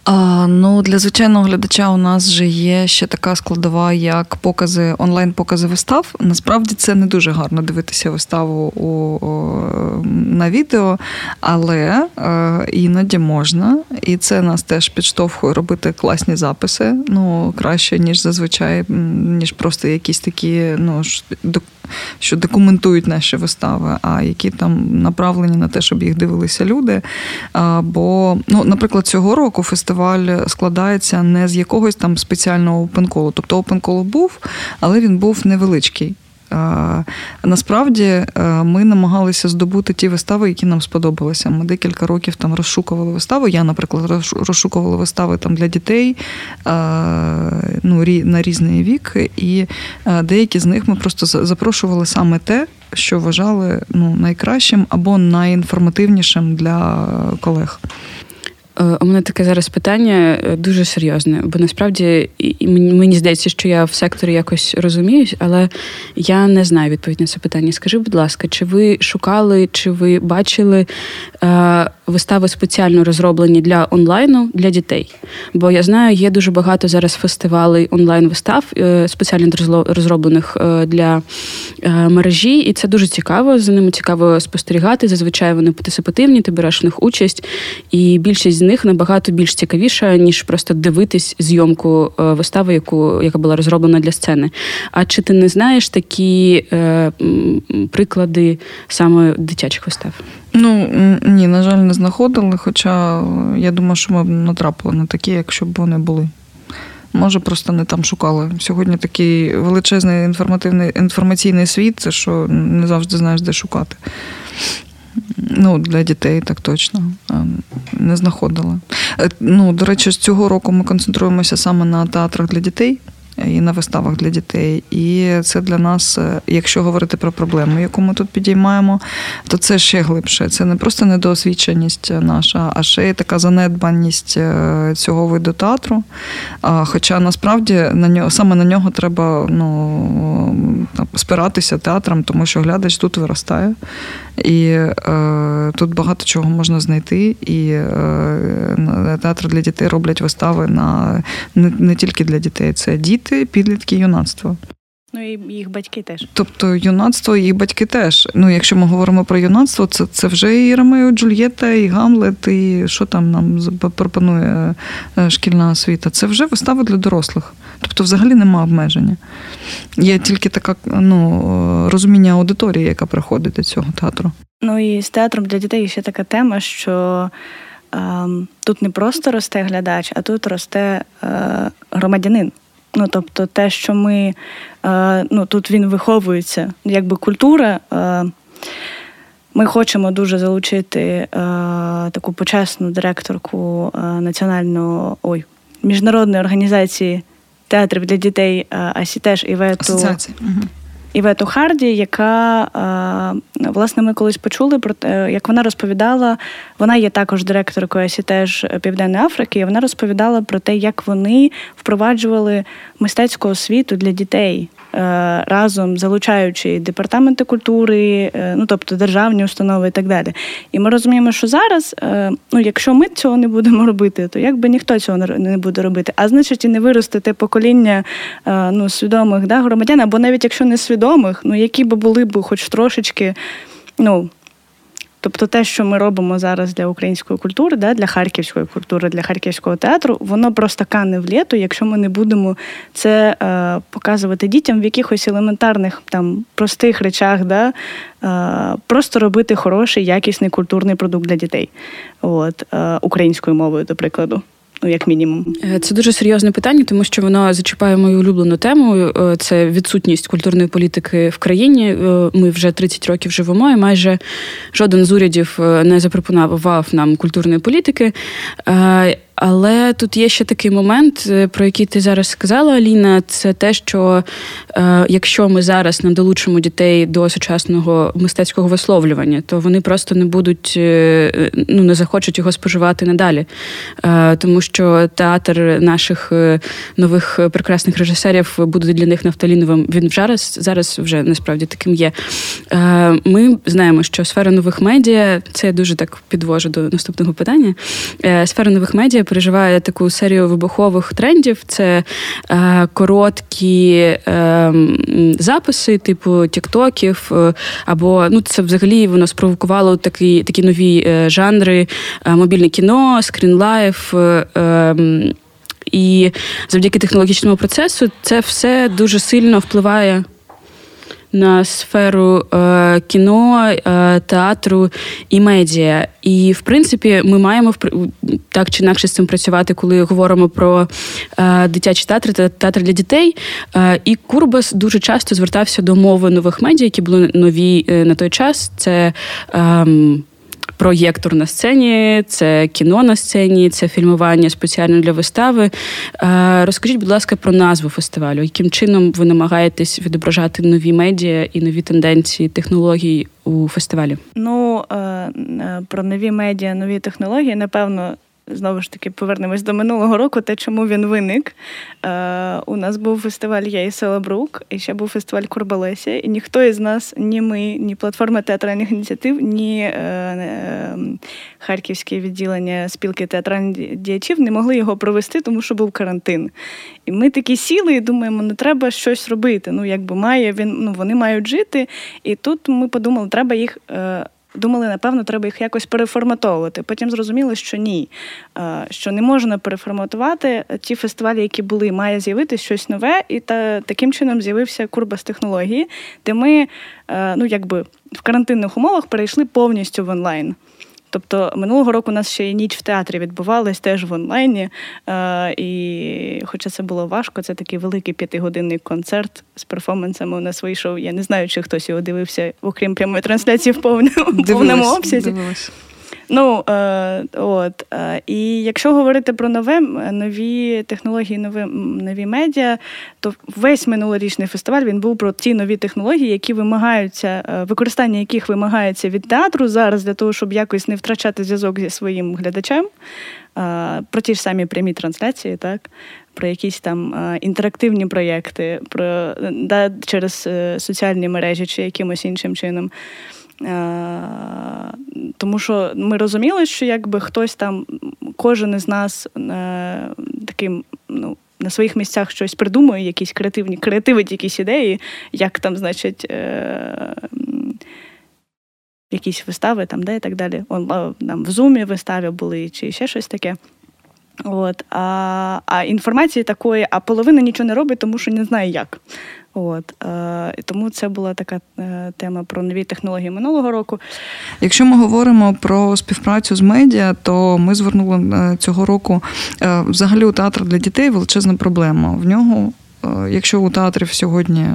А, Ну, Для звичайного глядача у нас же є ще така складова, як покази, онлайн-покази вистав. Насправді це не дуже гарно дивитися виставу у, у, на відео, але е, іноді можна. І це нас теж підштовхує робити класні записи. Ну, краще, ніж зазвичай, ніж просто якісь такі, ну, що документують наші вистави, а які там направлені на те, щоб їх дивилися люди. Бо, ну, наприклад, цього року фестиваль складається не з якогось там спеціального опенколу. Тобто опенкол був, але він був невеличкий. Насправді е, ми намагалися здобути ті вистави, які нам сподобалися. Ми декілька років там розшукували вистави. Я, наприклад, розшукувала вистави там для дітей ну, на різний вік, і е, деякі з них ми просто запрошували саме те, що вважали ну, найкращим або найінформативнішим для колег. Е, у мене таке зараз питання е, дуже серйозне, бо насправді мені здається, що я в секторі якось розуміюсь, але я не знаю відповідь на це питання. Скажи, будь ласка, чи ви шукали, чи ви бачили е, вистави спеціально розроблені для онлайну для дітей? Бо я знаю, є дуже багато зараз фестивалей онлайн-вистав, е, спеціально розроблених е, для е, мережі, і це дуже цікаво. За ними цікаво спостерігати. Зазвичай вони партисипативні, ти береш в них участь, і більшість них набагато більш цікавіша, ніж просто дивитись зйомку е, вистави, яку яка була розроблена для сцени. А чи ти не знаєш такі е, приклади саме дитячих вистав? Ну ні, на жаль, не знаходили. Хоча я думаю, що ми б натрапили на такі, якщо б вони були. Може, просто не там шукали. Сьогодні такий величезний інформативний інформаційний світ, що не завжди знаєш, де шукати. Ну, Для дітей так точно не знаходила. Е, ну, До речі, з цього року ми концентруємося саме на театрах для дітей і на виставах для дітей. І це для нас, е, якщо говорити про проблему, яку ми тут підіймаємо, то це ще глибше. Це не просто недоосвіченість наша, а ще й така занедбаність е, цього виду театру. Хоча насправді на нього саме на нього треба ну, спиратися театром, тому що глядач тут виростає. І е, тут багато чого можна знайти. І е, театр для дітей роблять вистави на не, не тільки для дітей, це діти, підлітки, юнацтво. Ну і їх батьки теж. Тобто юнацтво і їх батьки теж. Ну, якщо ми говоримо про юнацтво, це це вже і Ромео, Джульєта, і Гамлет, і що там нам пропонує е, шкільна освіта. Це вже вистава для дорослих. Тобто, взагалі нема обмеження. Є тільки таке ну, розуміння аудиторії, яка приходить до цього театру. Ну і з театром для дітей ще така тема, що е, тут не просто росте глядач, а тут росте е, громадянин. Ну, тобто, те, що ми е, ну, тут він виховується, якби культура. Е, ми хочемо дуже залучити е, таку почесну директорку національного ой, міжнародної організації театрів для дітей Асітеш Івету. Асоціації. Івету Харді, яка власне ми колись почули про те, як вона розповідала. Вона є також директоркою теж Південної Африки. і Вона розповідала про те, як вони впроваджували мистецьку освіту для дітей. Е, разом залучаючи департаменти культури, е, ну тобто державні установи і так далі. І ми розуміємо, що зараз, е, ну якщо ми цього не будемо робити, то якби ніхто цього не буде робити, а значить і не виросте те покоління ну, свідомих да, громадян, або навіть якщо не свідомих, ну які би були б хоч трошечки, ну Тобто, те, що ми робимо зараз для української культури, да, для харківської культури, для харківського театру, воно просто кане в літо, якщо ми не будемо це е, показувати дітям в якихось елементарних там простих речах, да, е, просто робити хороший, якісний культурний продукт для дітей, От, е, українською мовою, до прикладу ну як мінімум. Е, це дуже серйозне питання, тому що воно зачіпає мою улюблену тему. Е, це відсутність культурної політики в країні. Е, ми вже 30 років живемо, і майже жоден з урядів не запропонував нам культурної політики. Але тут є ще такий момент, е, про який ти зараз сказала, Аліна. Це те, що е, якщо ми зараз не долучимо дітей до сучасного мистецького висловлювання, то вони просто не будуть, е, ну не захочуть його споживати надалі. Е, тому що театр наших е, нових прекрасних режисерів буде для них нафталіновим. Він зараз зараз вже насправді таким є. Е, Ми знаємо, що сфера нових медіа це я дуже так підвожу до наступного питання. Сфера нових медіа переживає таку серію вибухових трендів. Це е, короткі е, записи, типу тіктоків, е, або ну це взагалі воно спровокувало такі такі нові е, жанри, е, мобільне кіно, скрінлайф. Ем, і завдяки технологічному процесу це все дуже сильно впливає на сферу е, кіно, е, театру і медіа. І в принципі, ми маємо так чи інакше з цим працювати, коли говоримо про е, дитячі театри та театр для дітей. Е, і Курбас дуже часто звертався до мови нових медіа, які були нові е, на той час. Це ем, проєктор на сцені, це кіно на сцені, це фільмування спеціально для вистави. Е, розкажіть, будь ласка, про назву фестивалю. Яким чином ви намагаєтесь відображати нові медіа і нові тенденції технологій у фестивалі? Ну е, про нові медіа, нові технології, напевно, знову ж таки повернемось до минулого року, те, чому він виник. Е, У нас був фестиваль Я і Селабрук, і ще був фестиваль Курбалеся, і ніхто із нас, ні ми, ні платформа театральних ініціатив, ні е, е, харківське відділення спілки театральних діячів не могли його провести, тому що був карантин. І ми такі сіли і думаємо, не треба щось робити. Ну, якби має він, ну вони мають жити. І тут ми подумали, треба їх. Е, думали, напевно, треба їх якось переформатовувати. Потім зрозуміли, що ні, що не можна переформатувати ті фестивалі, які були, має з'явитися щось нове, і та таким чином з'явився Курбас технології, де ми ну якби в карантинних умовах перейшли повністю в онлайн. Тобто минулого року у нас ще і ніч в театрі відбувалась теж в онлайні. Е, І хоча це було важко, це такий великий п'ятигодинний концерт з перформансами у нас вийшов. Я не знаю, чи хтось його дивився, окрім прямої трансляції в повному, повному обсязі. Дивилась. Ну е, от е, і якщо говорити про нове нові технології, нові нові медіа, то весь минулорічний фестиваль він був про ті нові технології, які вимагаються, е, використання яких вимагається від театру зараз для того, щоб якось не втрачати зв'язок зі своїм глядачем. Е, про ті ж самі прямі трансляції, так. Про якісь там е, інтерактивні проєкти, про да, через соціальні мережі чи якимось іншим чином. Е, тому що ми розуміли, що якби хтось там, кожен із нас е, таким, ну. На своїх місцях щось придумує, якісь креативні, креативить якісь ідеї, як там, значить, е, якісь вистави там, де і так далі. Он, там В зумі вистави були чи ще щось таке. От, А а інформації такої, а половина нічого не робить, тому що не знає як. От е, Тому це була така е, тема про нові технології минулого року. Якщо ми говоримо про співпрацю з медіа, то ми звернули е, цього року е, взагалі у театр для дітей величезна проблема. В нього Е, якщо у театрів сьогодні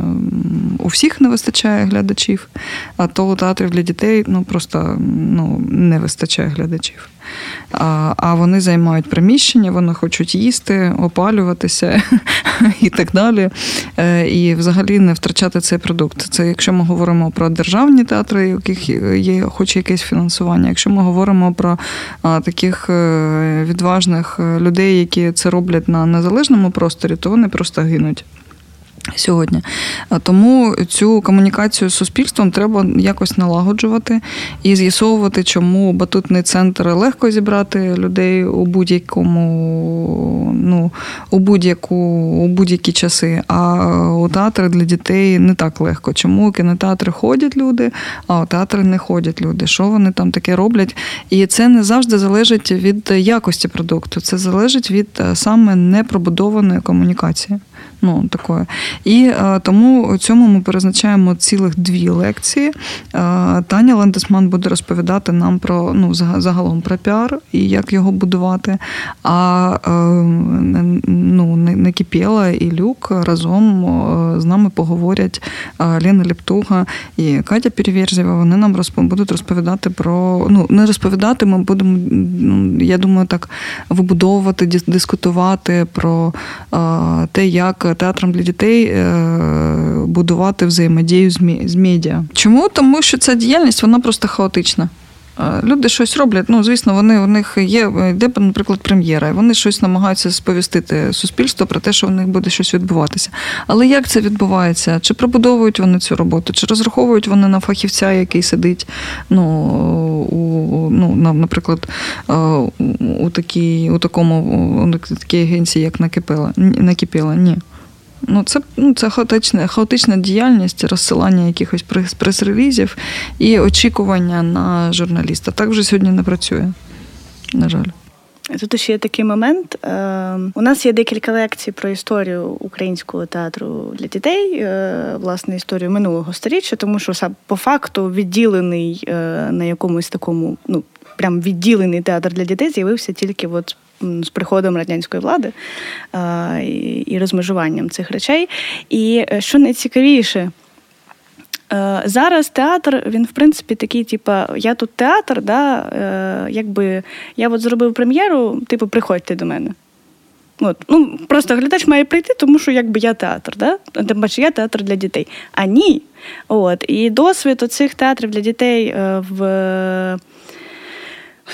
у всіх не вистачає глядачів, а то у театрів для дітей ну просто ну, не вистачає глядачів. А а вони займають приміщення, вони хочуть їсти, опалюватися і так далі. Е, і взагалі не втрачати цей продукт. Це якщо ми говоримо про державні театри, у яких є хоч якесь фінансування. Якщо ми говоримо про таких е, відважних людей, які це роблять на незалежному просторі, то вони просто гинуть. Сьогодні тому цю комунікацію з суспільством треба якось налагоджувати і з'ясовувати, чому батутний центр легко зібрати людей у будь-якому, ну у будь-яку у будь-які часи. А у театри для дітей не так легко. Чому у кінотеатри ходять люди, а у театри не ходять люди? Що вони там таке роблять? І це не завжди залежить від якості продукту, це залежить від е, саме непробудованої комунікації. Ну, такої. І е, тому цьому ми призначаємо цілих дві лекції. Е, Таня Лендесман буде розповідати нам про ну, загалом про піар і як його будувати. А е, ну, Некіпєла і Люк разом з нами поговорять Лена Ліптуга і Катя Переверзєва. Вони нам будуть розповідати про ну не розповідати. Ми будемо, ну, я думаю, так вибудовувати, дискутувати про те, як театром для дітей е, будувати взаємодію з медіа. Чому? Тому що ця діяльність вона просто хаотична. Е, люди щось роблять. Ну, звісно, вони у них є, йде, наприклад, прем'єра, і вони щось намагаються сповістити суспільство про те, що у них буде щось відбуватися. Але як це відбувається? Чи пробудовують вони цю роботу, чи розраховують вони на фахівця, який сидить, ну, у, ну, наприклад, е, у такій, у такому у такій агенції, як накипила? Накипіла? Ні. Ну, Це ну, це хаотична хаотична діяльність, розсилання якихось прес-релізів і очікування на журналіста. Так вже сьогодні не працює, на жаль. Тут ще є такий момент. Е, у нас є декілька лекцій про історію українського театру для дітей, е, власне, історію минулого сторіччя, тому що по факту відділений е, на якомусь такому, ну прям відділений театр для дітей з'явився тільки от з приходом радянської влади і розмежуванням цих речей. І е, що найцікавіше, е, зараз театр, він, в принципі, такий, типу, я тут театр, да, е, якби я от зробив прем'єру, типу, приходьте до мене. От. Ну, Просто глядач має прийти, тому що якби я театр, да? тим паче я театр для дітей. А ні. От. І досвід оцих театрів для дітей в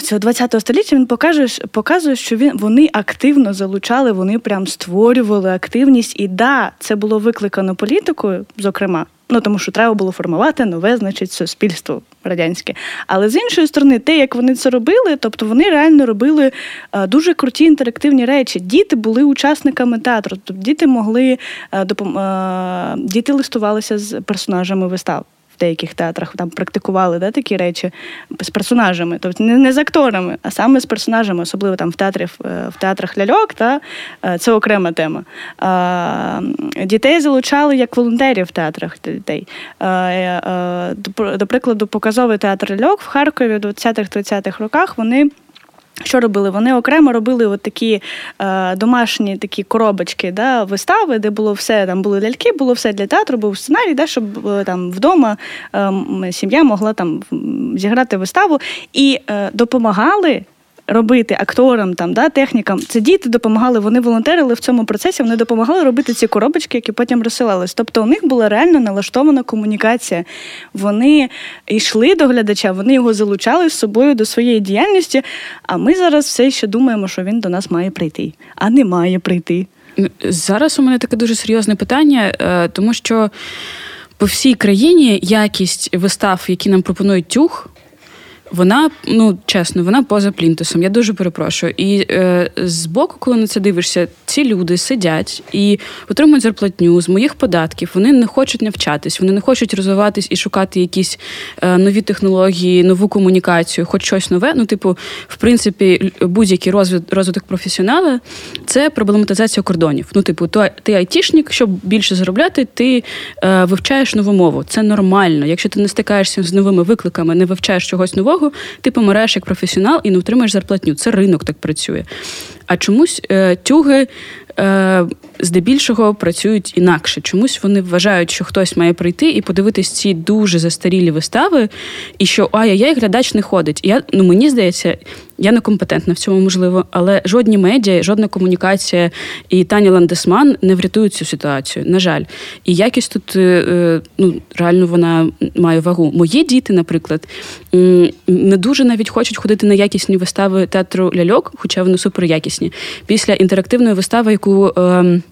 цього 20 століття він покаже, показує, що він вони активно залучали, вони прям створювали активність. І да, це було викликано політикою, зокрема. Ну тому що треба було формувати нове, значить, суспільство радянське. Але з іншої сторони, те, як вони це робили, тобто вони реально робили а, дуже круті інтерактивні речі. Діти були учасниками театру, тобто діти могли а, допом... діти листувалися з персонажами вистав в деяких театрах там практикували да, такі речі з персонажами, тобто не, не з акторами, а саме з персонажами, особливо там в театрі в театрах ляльок, та е, це окрема тема. Дітей залучали як волонтерів в театрах дітей. До прикладу, показовий театр ляльок в Харкові в 20-30-х роках вони. Що робили? Вони окремо робили от такі е, домашні такі коробочки, да, вистави, де було все, там були ляльки, було все для театру, був сценарій, да, щоб е, там вдома е, сім'я могла там зіграти виставу і е, допомагали робити акторам, там, да, технікам. Це діти допомагали, вони волонтерили в цьому процесі, вони допомагали робити ці коробочки, які потім розсилались. Тобто у них була реально налаштована комунікація. Вони йшли до глядача, вони його залучали з собою до своєї діяльності. А ми зараз все ще думаємо, що він до нас має прийти, а не має прийти. Зараз у мене таке дуже серйозне питання, е, тому що по всій країні якість вистав, які нам пропонують тюг. Вона, ну чесно, вона поза плінтусом. Я дуже перепрошую. І е, з боку, коли на це дивишся, ці люди сидять і отримують зарплатню з моїх податків. Вони не хочуть навчатись, вони не хочуть розвиватись і шукати якісь е, нові технології, нову комунікацію, хоч щось нове. Ну, типу, в принципі, будь-який розвиток, розвиток професіонала це проблематизація кордонів. Ну, типу, то ти айтішник, щоб більше заробляти, ти е, вивчаєш нову мову. Це нормально. Якщо ти не стикаєшся з новими викликами, не вивчаєш чогось нового цього ти помираєш як професіонал і не отримаєш зарплатню. Це ринок так працює. А чомусь е, тюги е, здебільшого працюють інакше. Чомусь вони вважають, що хтось має прийти і подивитись ці дуже застарілі вистави, і що ай-яй, глядач не ходить. Я ну мені здається, я некомпетентна в цьому можливо, але жодні медіа, жодна комунікація і Таня Ландесман не врятують цю ситуацію. На жаль, і якість тут е, е, ну реально вона має вагу. Мої діти, наприклад, не дуже навіть хочуть ходити на якісні вистави театру ляльок, хоча вони суперякісні. Після інтерактивної вистави, яку ем,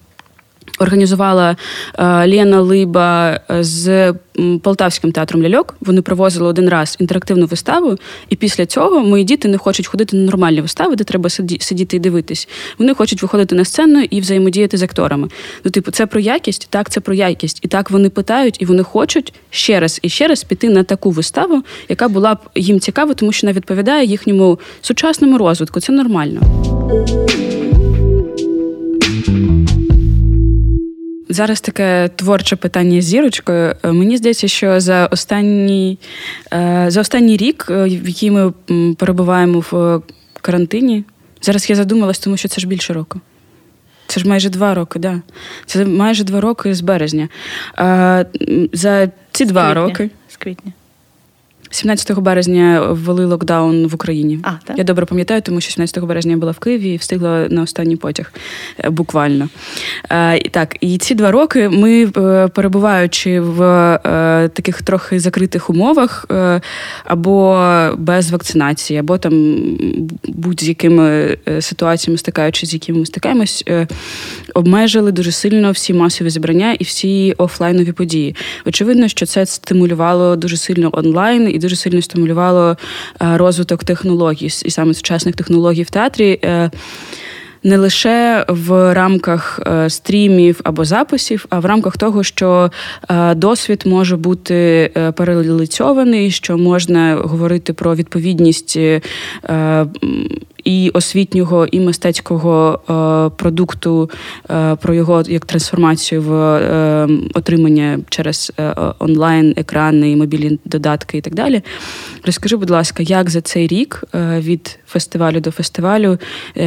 Організувала е, Лена Либа з Полтавським театром ляльок. Вони провозили один раз інтерактивну виставу, і після цього мої діти не хочуть ходити на нормальні вистави, де треба сидіти і дивитись. Вони хочуть виходити на сцену і взаємодіяти з акторами. Ну, типу, це про якість, так, це про якість. І так вони питають, і вони хочуть ще раз і ще раз піти на таку виставу, яка була б їм цікава, тому що вона відповідає їхньому сучасному розвитку. Це нормально. Зараз таке творче питання з зірочкою. Е, мені здається, що за останній е, за останній рік, е, в який ми перебуваємо в карантині, зараз я задумалась, тому що це ж більше року. Це ж майже два роки, да. Це майже два роки з березня. За ці два роки. З квітня. 17 березня ввели локдаун в Україні. А, так? Я добре пам'ятаю, тому що 17 березня я була в Києві і встигла на останній потяг е, буквально. Е, так, і ці два роки ми, е, перебуваючи в таких трохи закритих умовах, або без вакцинації, або там будь-якими ситуаціями стикаючись, з якими ми стикаємось, обмежили дуже сильно всі масові зібрання і всі офлайнові події. Очевидно, що це стимулювало дуже сильно онлайн і дуже сильно стимулювало е, розвиток технологій і саме сучасних технологій в театрі. Е, не лише в рамках е, стрімів або записів, а в рамках того, що досвід може бути переліцьований, що можна говорити про відповідність і освітнього, і мистецького е, продукту, е, про його як трансформацію в е, отримання через онлайн, екрани, мобільні додатки і так далі. Розкажи, будь ласка, як за цей рік від фестивалю до фестивалю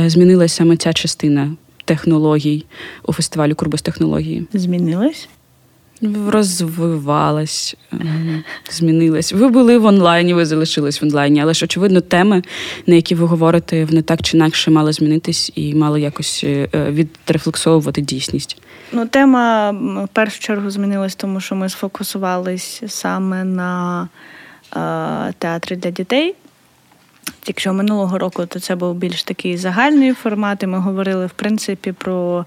змінилася саме ця частина технологій у фестивалі Курбас технології? Змінилась? Розвивалась, ем, змінилась. Ви були в онлайні, ви залишились в онлайні, але ж очевидно, теми, на які ви говорите, вони так чи інакше мали змінитись і мали якось е, відрефлексовувати дійсність. Ну, тема в першу чергу змінилась, тому що ми сфокусувались саме на е, театрі для дітей. Якщо минулого року, то це був більш такий загальний формат, і ми говорили в принципі про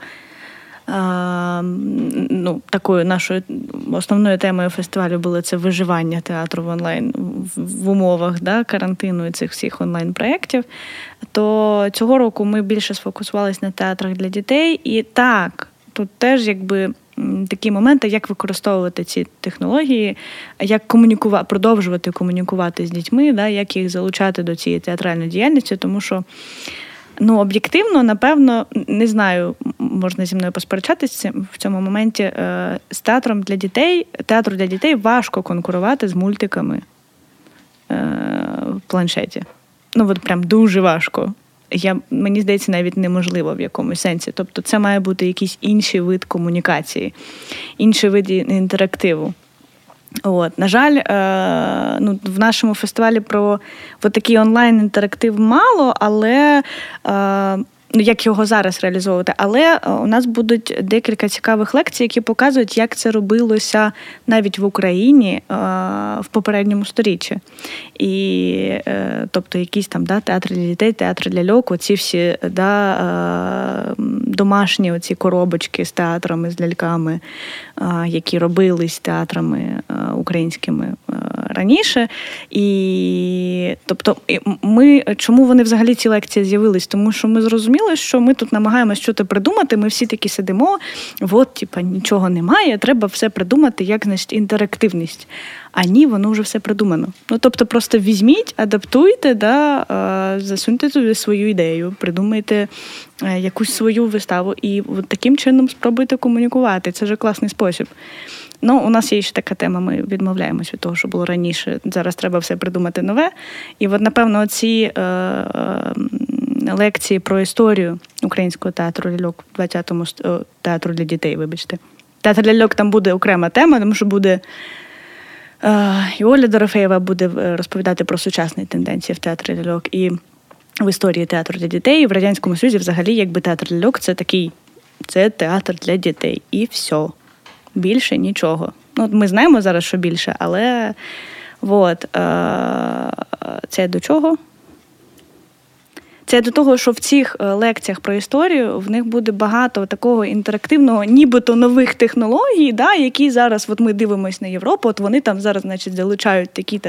ну, Такою нашою основною темою фестивалю було це виживання театру в онлайн в умовах да, карантину і цих всіх онлайн-проєктів. То цього року ми більше сфокусувалися на театрах для дітей. І так, тут теж якби. Такі моменти, як використовувати ці технології, як комунікувати, продовжувати комунікувати з дітьми, да, як їх залучати до цієї театральної діяльності, тому що Ну, об'єктивно, напевно, не знаю, можна зі мною посперечатися в цьому моменті. Е, з театром для дітей, театру для дітей важко конкурувати з мультиками е, в планшеті. Ну, от прям дуже важко. Я, Мені здається, навіть неможливо в якомусь сенсі. Тобто, це має бути якийсь інший вид комунікації, інший вид інтерактиву. От, На жаль, е, ну, в нашому фестивалі про такий онлайн-інтерактив мало, але е, Ну, як його зараз реалізовувати. Але е, у нас будуть декілька цікавих лекцій, які показують, як це робилося навіть в Україні е, в попередньому сторіччі. І е, тобто, якісь там да, театри для дітей, театри для льоку, ці всі да, домашні оці коробочки з театрами, з ляльками, які робились театрами українськими раніше. І тобто, ми чому вони взагалі ці лекції з'явились? Тому що ми зрозуміли, що ми тут намагаємося щось придумати. Ми всі такі сидимо, от, типа, нічого немає, треба все придумати, як значить, інтерактивність. А ні, воно вже все придумано. Ну тобто, просто візьміть, адаптуйте, да, засуньте туди свою ідею, придумайте е, якусь свою виставу і таким чином спробуйте комунікувати. Це вже класний спосіб. Ну, у нас є ще така тема. Ми відмовляємось від того, що було раніше. Зараз треба все придумати нове. І от, напевно, ці е, е, лекції про історію українського театру ляльок 20-му е, театру для дітей, вибачте. Театр ляльок там буде окрема тема, тому що буде. Е, і Оля Дорофеєва буде е, розповідати про сучасні тенденції в театрі ляльок і в історії театру для дітей. І в Радянському Союзі взагалі, якби театр ляльок це такий це театр для дітей. І все більше нічого. Ну, Ми знаємо зараз, що більше, але от, е, це до чого? Це до того, що в цих е, лекціях про історію в них буде багато такого інтерактивного, нібито нових технологій, да, які зараз от ми дивимося на Європу, от вони там зараз значить, залучають такі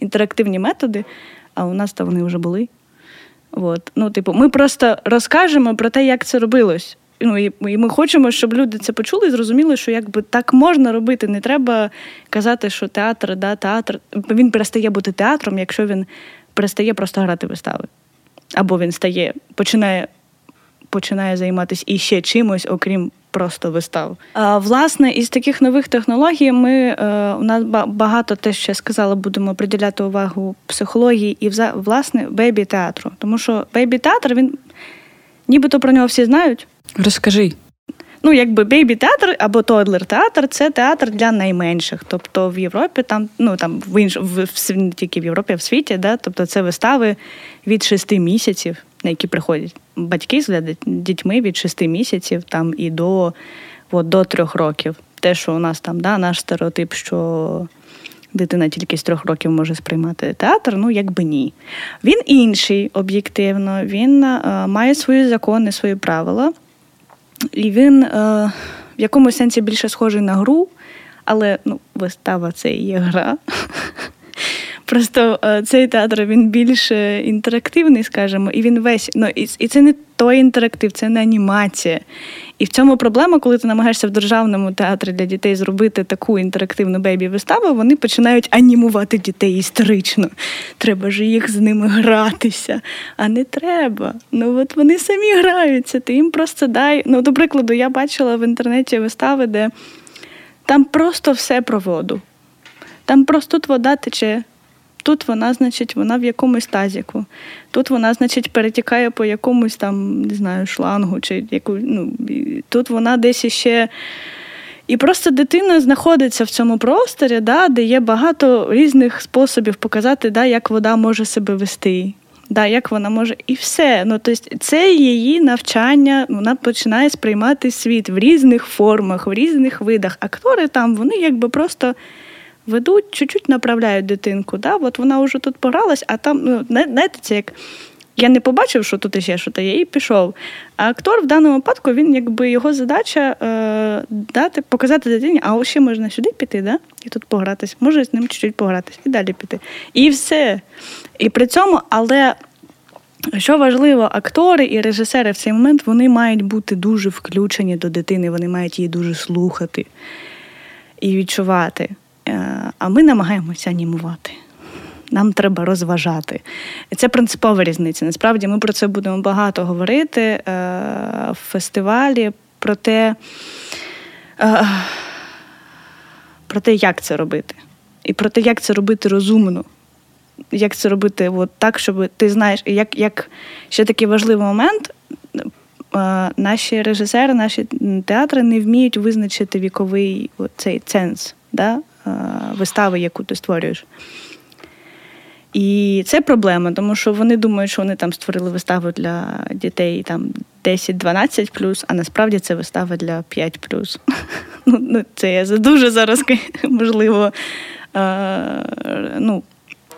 інтерактивні методи, а у нас там вони вже були. От. Ну, типу, Ми просто розкажемо про те, як це робилось. Ну, і ми хочемо, щоб люди це почули і зрозуміли, що якби так можна робити. Не треба казати, що театр, да, театр. Він перестає бути театром, якщо він перестає просто грати вистави. Або він стає, починає починає займатися іще чимось, окрім просто вистав. А, Власне, із таких нових технологій ми е, у нас багато те, що я сказала, будемо приділяти увагу психології і власне бейбі-театру. Тому що бейбі-театр, він нібито про нього всі знають. Розкажи. Ну, якби бейбі-театр або тодлер-театр це театр для найменших. Тобто в Європі, там, ну там в інш... в, не тільки в Європі, а в світі, да? тобто це вистави від шести місяців, на які приходять батьки з дітьми від шести місяців там і до от, до трьох років. Те, що у нас там, да, наш стереотип, що дитина тільки з трьох років може сприймати театр, ну якби ні. Він інший об'єктивно, він е, має свої закони, свої правила. І він е, в якомусь сенсі більше схожий на гру, але ну, вистава це і є гра. Просто е, цей театр він більш інтерактивний, скажімо, і він весь. Ну, І і це не той інтерактив, це не анімація. І в цьому проблема, коли ти намагаєшся в державному театрі для дітей зробити таку інтерактивну бейбі-виставу, вони починають анімувати дітей історично. Треба ж їх з ними гратися. А не треба. Ну от вони самі граються, ти їм просто дай. Ну, до прикладу, я бачила в інтернеті вистави, де там просто все про воду. Там просто тут вода тече. Тут вона, значить, вона в якомусь тазіку. Тут вона, значить, перетікає по якомусь там, не знаю, шлангу, чи яку, ну, тут вона десь іще. І просто дитина знаходиться в цьому просторі, да, де є багато різних способів показати, да, як вода може себе вести, да, як вона може. І все. Ну, тобто Це її навчання, вона починає сприймати світ в різних формах, в різних видах. Актори там, вони якби просто ведуть, чуть-чуть направляють дитинку. Да? От вона вже тут погралась, а там, ну, знаєте, це як. Я не побачив, що тут ще щось є, і пішов. А актор в даному випадку він якби його задача е, дати, показати дитині, а ще можна сюди піти, да? і тут погратись, може з ним чуть-чуть погратись, і далі піти. І все. І при цьому, але що важливо, актори і режисери в цей момент вони мають бути дуже включені до дитини, вони мають її дуже слухати і відчувати. Е, а ми намагаємося анімувати. Нам треба розважати. Це принципова різниця. Насправді ми про це будемо багато говорити е, в фестивалі, про те, е, про те, як це робити. І про те, як це робити розумно. Як це робити от так, щоб ти знаєш, як як ще такий важливий момент, наші режисери, наші театри не вміють визначити віковий цей ценз. Да? Е, вистави, яку ти створюєш. І це проблема, тому що вони думають, що вони там створили виставу для дітей там 10-12, а насправді це вистава для 5. плюс. ну, Це я дуже зараз можливо. Е, ну,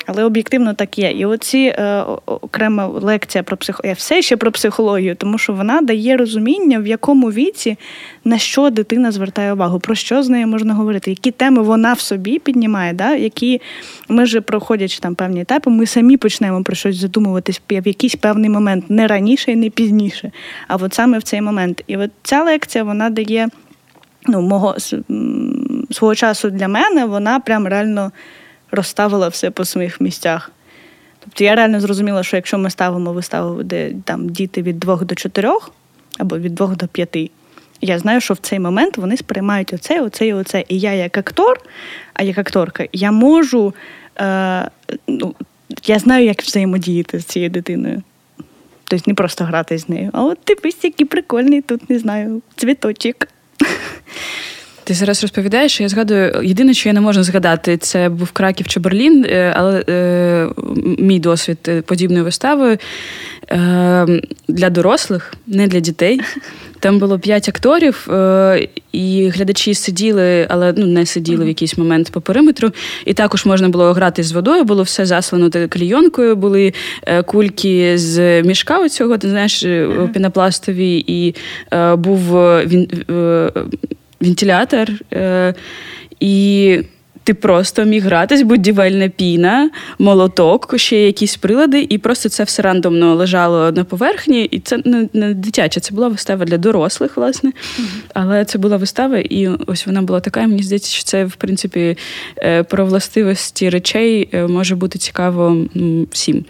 але об'єктивно так є. І оці е, окрема лекція про психологію, все ще про психологію, тому що вона дає розуміння, в якому віці на що дитина звертає увагу, про що з нею можна говорити, які теми вона в собі піднімає, да? які ми вже проходячи там певні етапи, ми самі почнемо про щось задумуватись в якийсь певний момент, не раніше і не пізніше, а от саме в цей момент. І от ця лекція вона дає ну, мого свого часу для мене, вона прям реально розставила все по своїх місцях. Тобто я реально зрозуміла, що якщо ми ставимо виставу, де там діти від двох до чотирьох або від двох до п'яти, я знаю, що в цей момент вони сприймають оце, оце і оце. І я, як актор, а як акторка, я можу. Е, ну, Я знаю, як взаємодіяти з цією дитиною. Тобто не просто грати з нею. А от дивись, який прикольний тут, не знаю, цвіточок. Ти зараз розповідаєш, я згадую, єдине, що я не можу згадати, це був Краків чи Берлін, е, але е, мій досвід е, подібної вистави е, для дорослих, не для дітей. Там було п'ять акторів, е, і глядачі сиділи, але ну не сиділи в якийсь момент по периметру. І також можна було грати з водою, було все заслано клійонкою, були кульки з мішка оцього, ти знаєш, пінопластові, і е, був він, вентилятор. І ти просто міг гратись, будівельна піна, молоток, ще якісь прилади, і просто це все рандомно лежало на поверхні. І це не, не дитяче, це була вистава для дорослих, власне. Але це була вистава, і ось вона була така. Мені здається, що це, в принципі, е, про властивості речей е, може бути цікаво всім.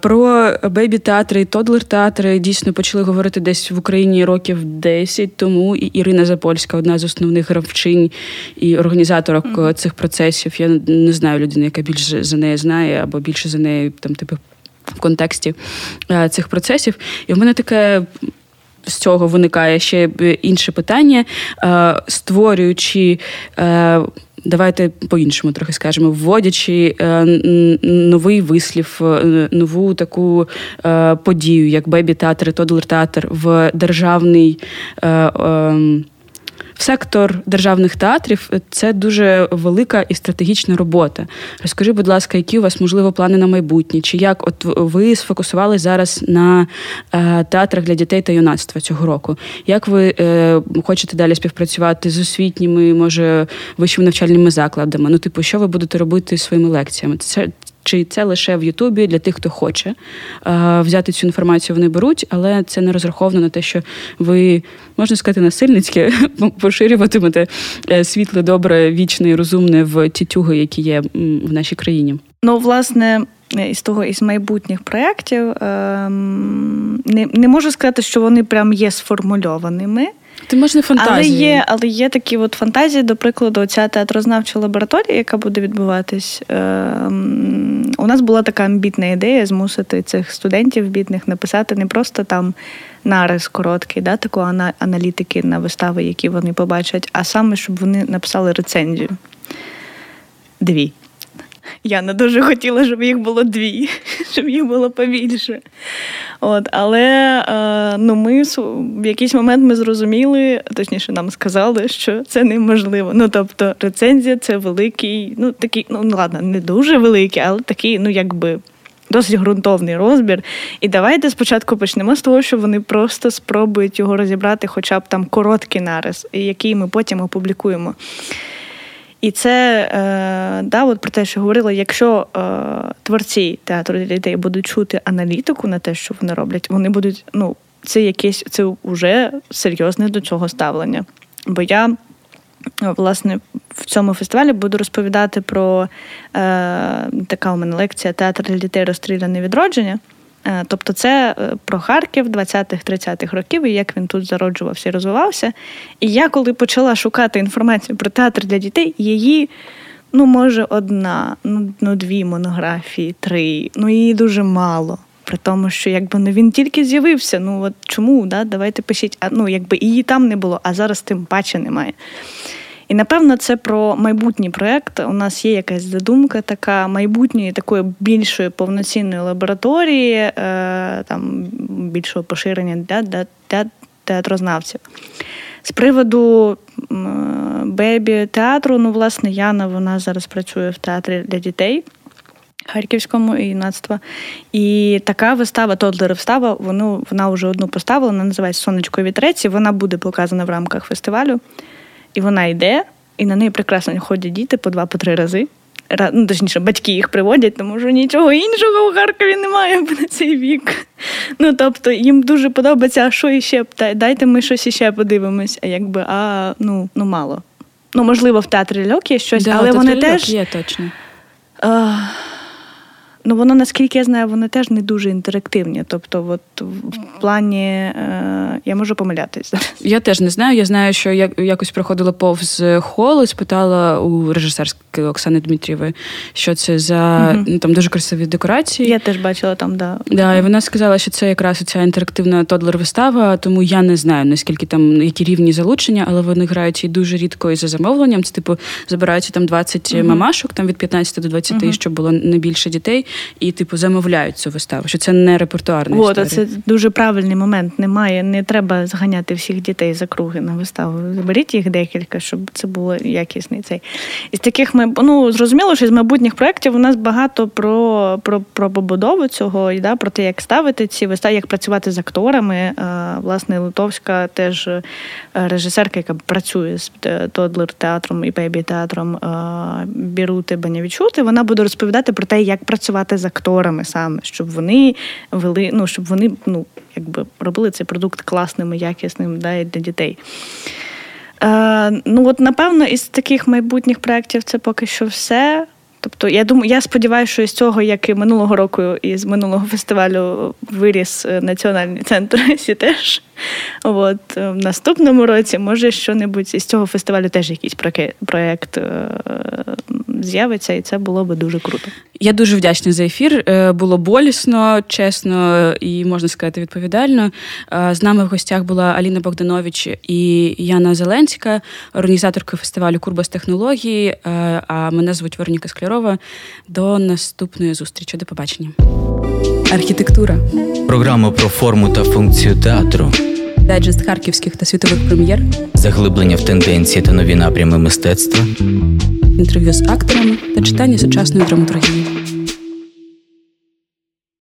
Про бейбі-театри і тодлер-театри дійсно почали говорити десь в Україні років 10 тому. І Ірина Запольська, одна з основних гравчинь і організаторок цих процесів. Я не знаю людини, яка більше за неї знає, або більше за неї там, типу, в контексті е, цих процесів. І в мене таке. З цього виникає ще інше питання, е, створюючи, е, давайте по-іншому трохи скажемо, вводячи новий вислів, нову таку подію, як бебі-театр, і тодл-театр в державний ем, сектор державних театрів це дуже велика і стратегічна робота. Розкажи, будь ласка, які у вас можливо плани на майбутнє? Чи як от ви сфокусувалися зараз на е, театрах для дітей та юнацтва цього року? Як ви е, хочете далі співпрацювати з освітніми, може вищими навчальними закладами? Ну, типу, що ви будете робити своїми лекціями? Це чи це лише в Ютубі для тих, хто хоче взяти цю інформацію, вони беруть, але це не розраховано на те, що ви можна сказати насильницьке поширюватимете е, світле, добре, вічне і розумне в ті тюги, які є в нашій країні. Ну, власне. Із того із майбутніх проєктів ем, не не можу сказати, що вони прям є сформульованими. Ти можна фантазії. Але є але є такі от фантазії, до прикладу, ця театрознавча лабораторія, яка буде відбуватись. Ем, у нас була така амбітна ідея змусити цих студентів бідних написати не просто там нарис короткий, да, такої аналітики на вистави, які вони побачать, а саме, щоб вони написали рецензію. Дві. Я не дуже хотіла, щоб їх було дві, щоб їх було побільше. От, Але е, ну, ми в якийсь момент ми зрозуміли, точніше, нам сказали, що це неможливо. Ну, тобто, рецензія це великий, ну такий, ну ладно, не дуже великий, але такий, ну якби. Досить ґрунтовний розбір. І давайте спочатку почнемо з того, що вони просто спробують його розібрати, хоча б там короткий нарис, який ми потім опублікуємо. І це е, да, от про те, що говорила, якщо е, творці театру для дітей будуть чути аналітику на те, що вони роблять, вони будуть, ну, це якесь це вже серйозне до цього ставлення. Бо я, власне, в цьому фестивалі буду розповідати про е, така у мене лекція Театр для дітей розстріляне відродження. Е, тобто це е, про Харків 20-30-х років і як він тут зароджувався і розвивався. І я, коли почала шукати інформацію про театр для дітей, її, ну, може, одна, ну, ну дві монографії, три, ну її дуже мало. При тому, що якби ну, він тільки з'явився. Ну от чому? Да? Давайте пишіть. А ну якби її там не було, а зараз тим паче немає. І напевно це про майбутній проект. У нас є якась задумка, така майбутньої такої більшої повноцінної лабораторії, е, там більшого поширення для, для, для театрознавців. З приводу бебі театру, ну, власне, Яна вона зараз працює в театрі для дітей. Харківському і юнацтва. І така вистава, Тодлер вистава, вона, вона вже одну поставила, вона називається Сонечко вітреці. Вона буде показана в рамках фестивалю. І вона йде, і на неї прекрасно ходять діти по два-по три рази. Ну, Точніше, батьки їх приводять, тому що нічого іншого у Харкові немає на цей вік. Ну, тобто, їм дуже подобається, а що іще? Дайте ми щось іще подивимось, а якби, а ну, ну мало. Ну, можливо, в театрі льок є щось, да, але вони теж. є точно. А, Ну, воно, наскільки я знаю, вони теж не дуже інтерактивні. Тобто, от в плані е, я можу помилятися. Я теж не знаю. Я знаю, що я якось проходила повз холу, спитала у режисерської Оксани Дмитрієвої, що це за угу. ну, там дуже красиві декорації. Я теж бачила там, да. Да, І вона сказала, що це якраз ця інтерактивна тодлер-вистава, тому я не знаю, наскільки там які рівні залучення, але вони грають і дуже рідко і за замовленням. Це типу забираються там 20 угу. мамашок, там від 15 до 20, угу. щоб було не більше дітей і типу замовляють цю виставу. Що це не репертуарна От, історія. Це дуже правильний момент. Немає, не треба зганяти всіх дітей за круги на виставу. Заберіть їх декілька, щоб це було якісний цей. Із таких ми ну зрозуміло, що з майбутніх проєктів у нас багато про про, про побудову цього, да, про те, як ставити ці вистави, як працювати з акторами. Власне, Литовська теж е, режисерка, яка працює з е, Тодлер театром і Бейбі театром Бірути Банявічути. Вона буде розповідати про те, як працювати з акторами саме, щоб вони вели, ну щоб вони ну, якби робили цей продукт класним і якісним да, і для дітей. Е, Ну, от, напевно, із таких майбутніх проєктів це поки що все. Тобто, я думаю, я сподіваюся, що з цього, як і минулого року, і з минулого фестивалю виріс е, національний центр Сітеж. От е, в наступному році, може, що-небудь із цього фестивалю теж якийсь проєкт з'явиться, і це було би дуже круто. Я дуже вдячна за ефір. Е, було болісно, чесно і можна сказати відповідально. Е, з нами в гостях була Аліна Богданович і Яна Зеленська, організаторка фестивалю Курбас технології. Е, а мене звуть Вероніка Склярова. До наступної зустрічі. До побачення. Архітектура. Програма про форму та функцію театру. Дайджест харківських та світових прем'єр. Заглиблення в тенденції та нові напрями мистецтва інтерв'ю з акторами та читання сучасної драматургії.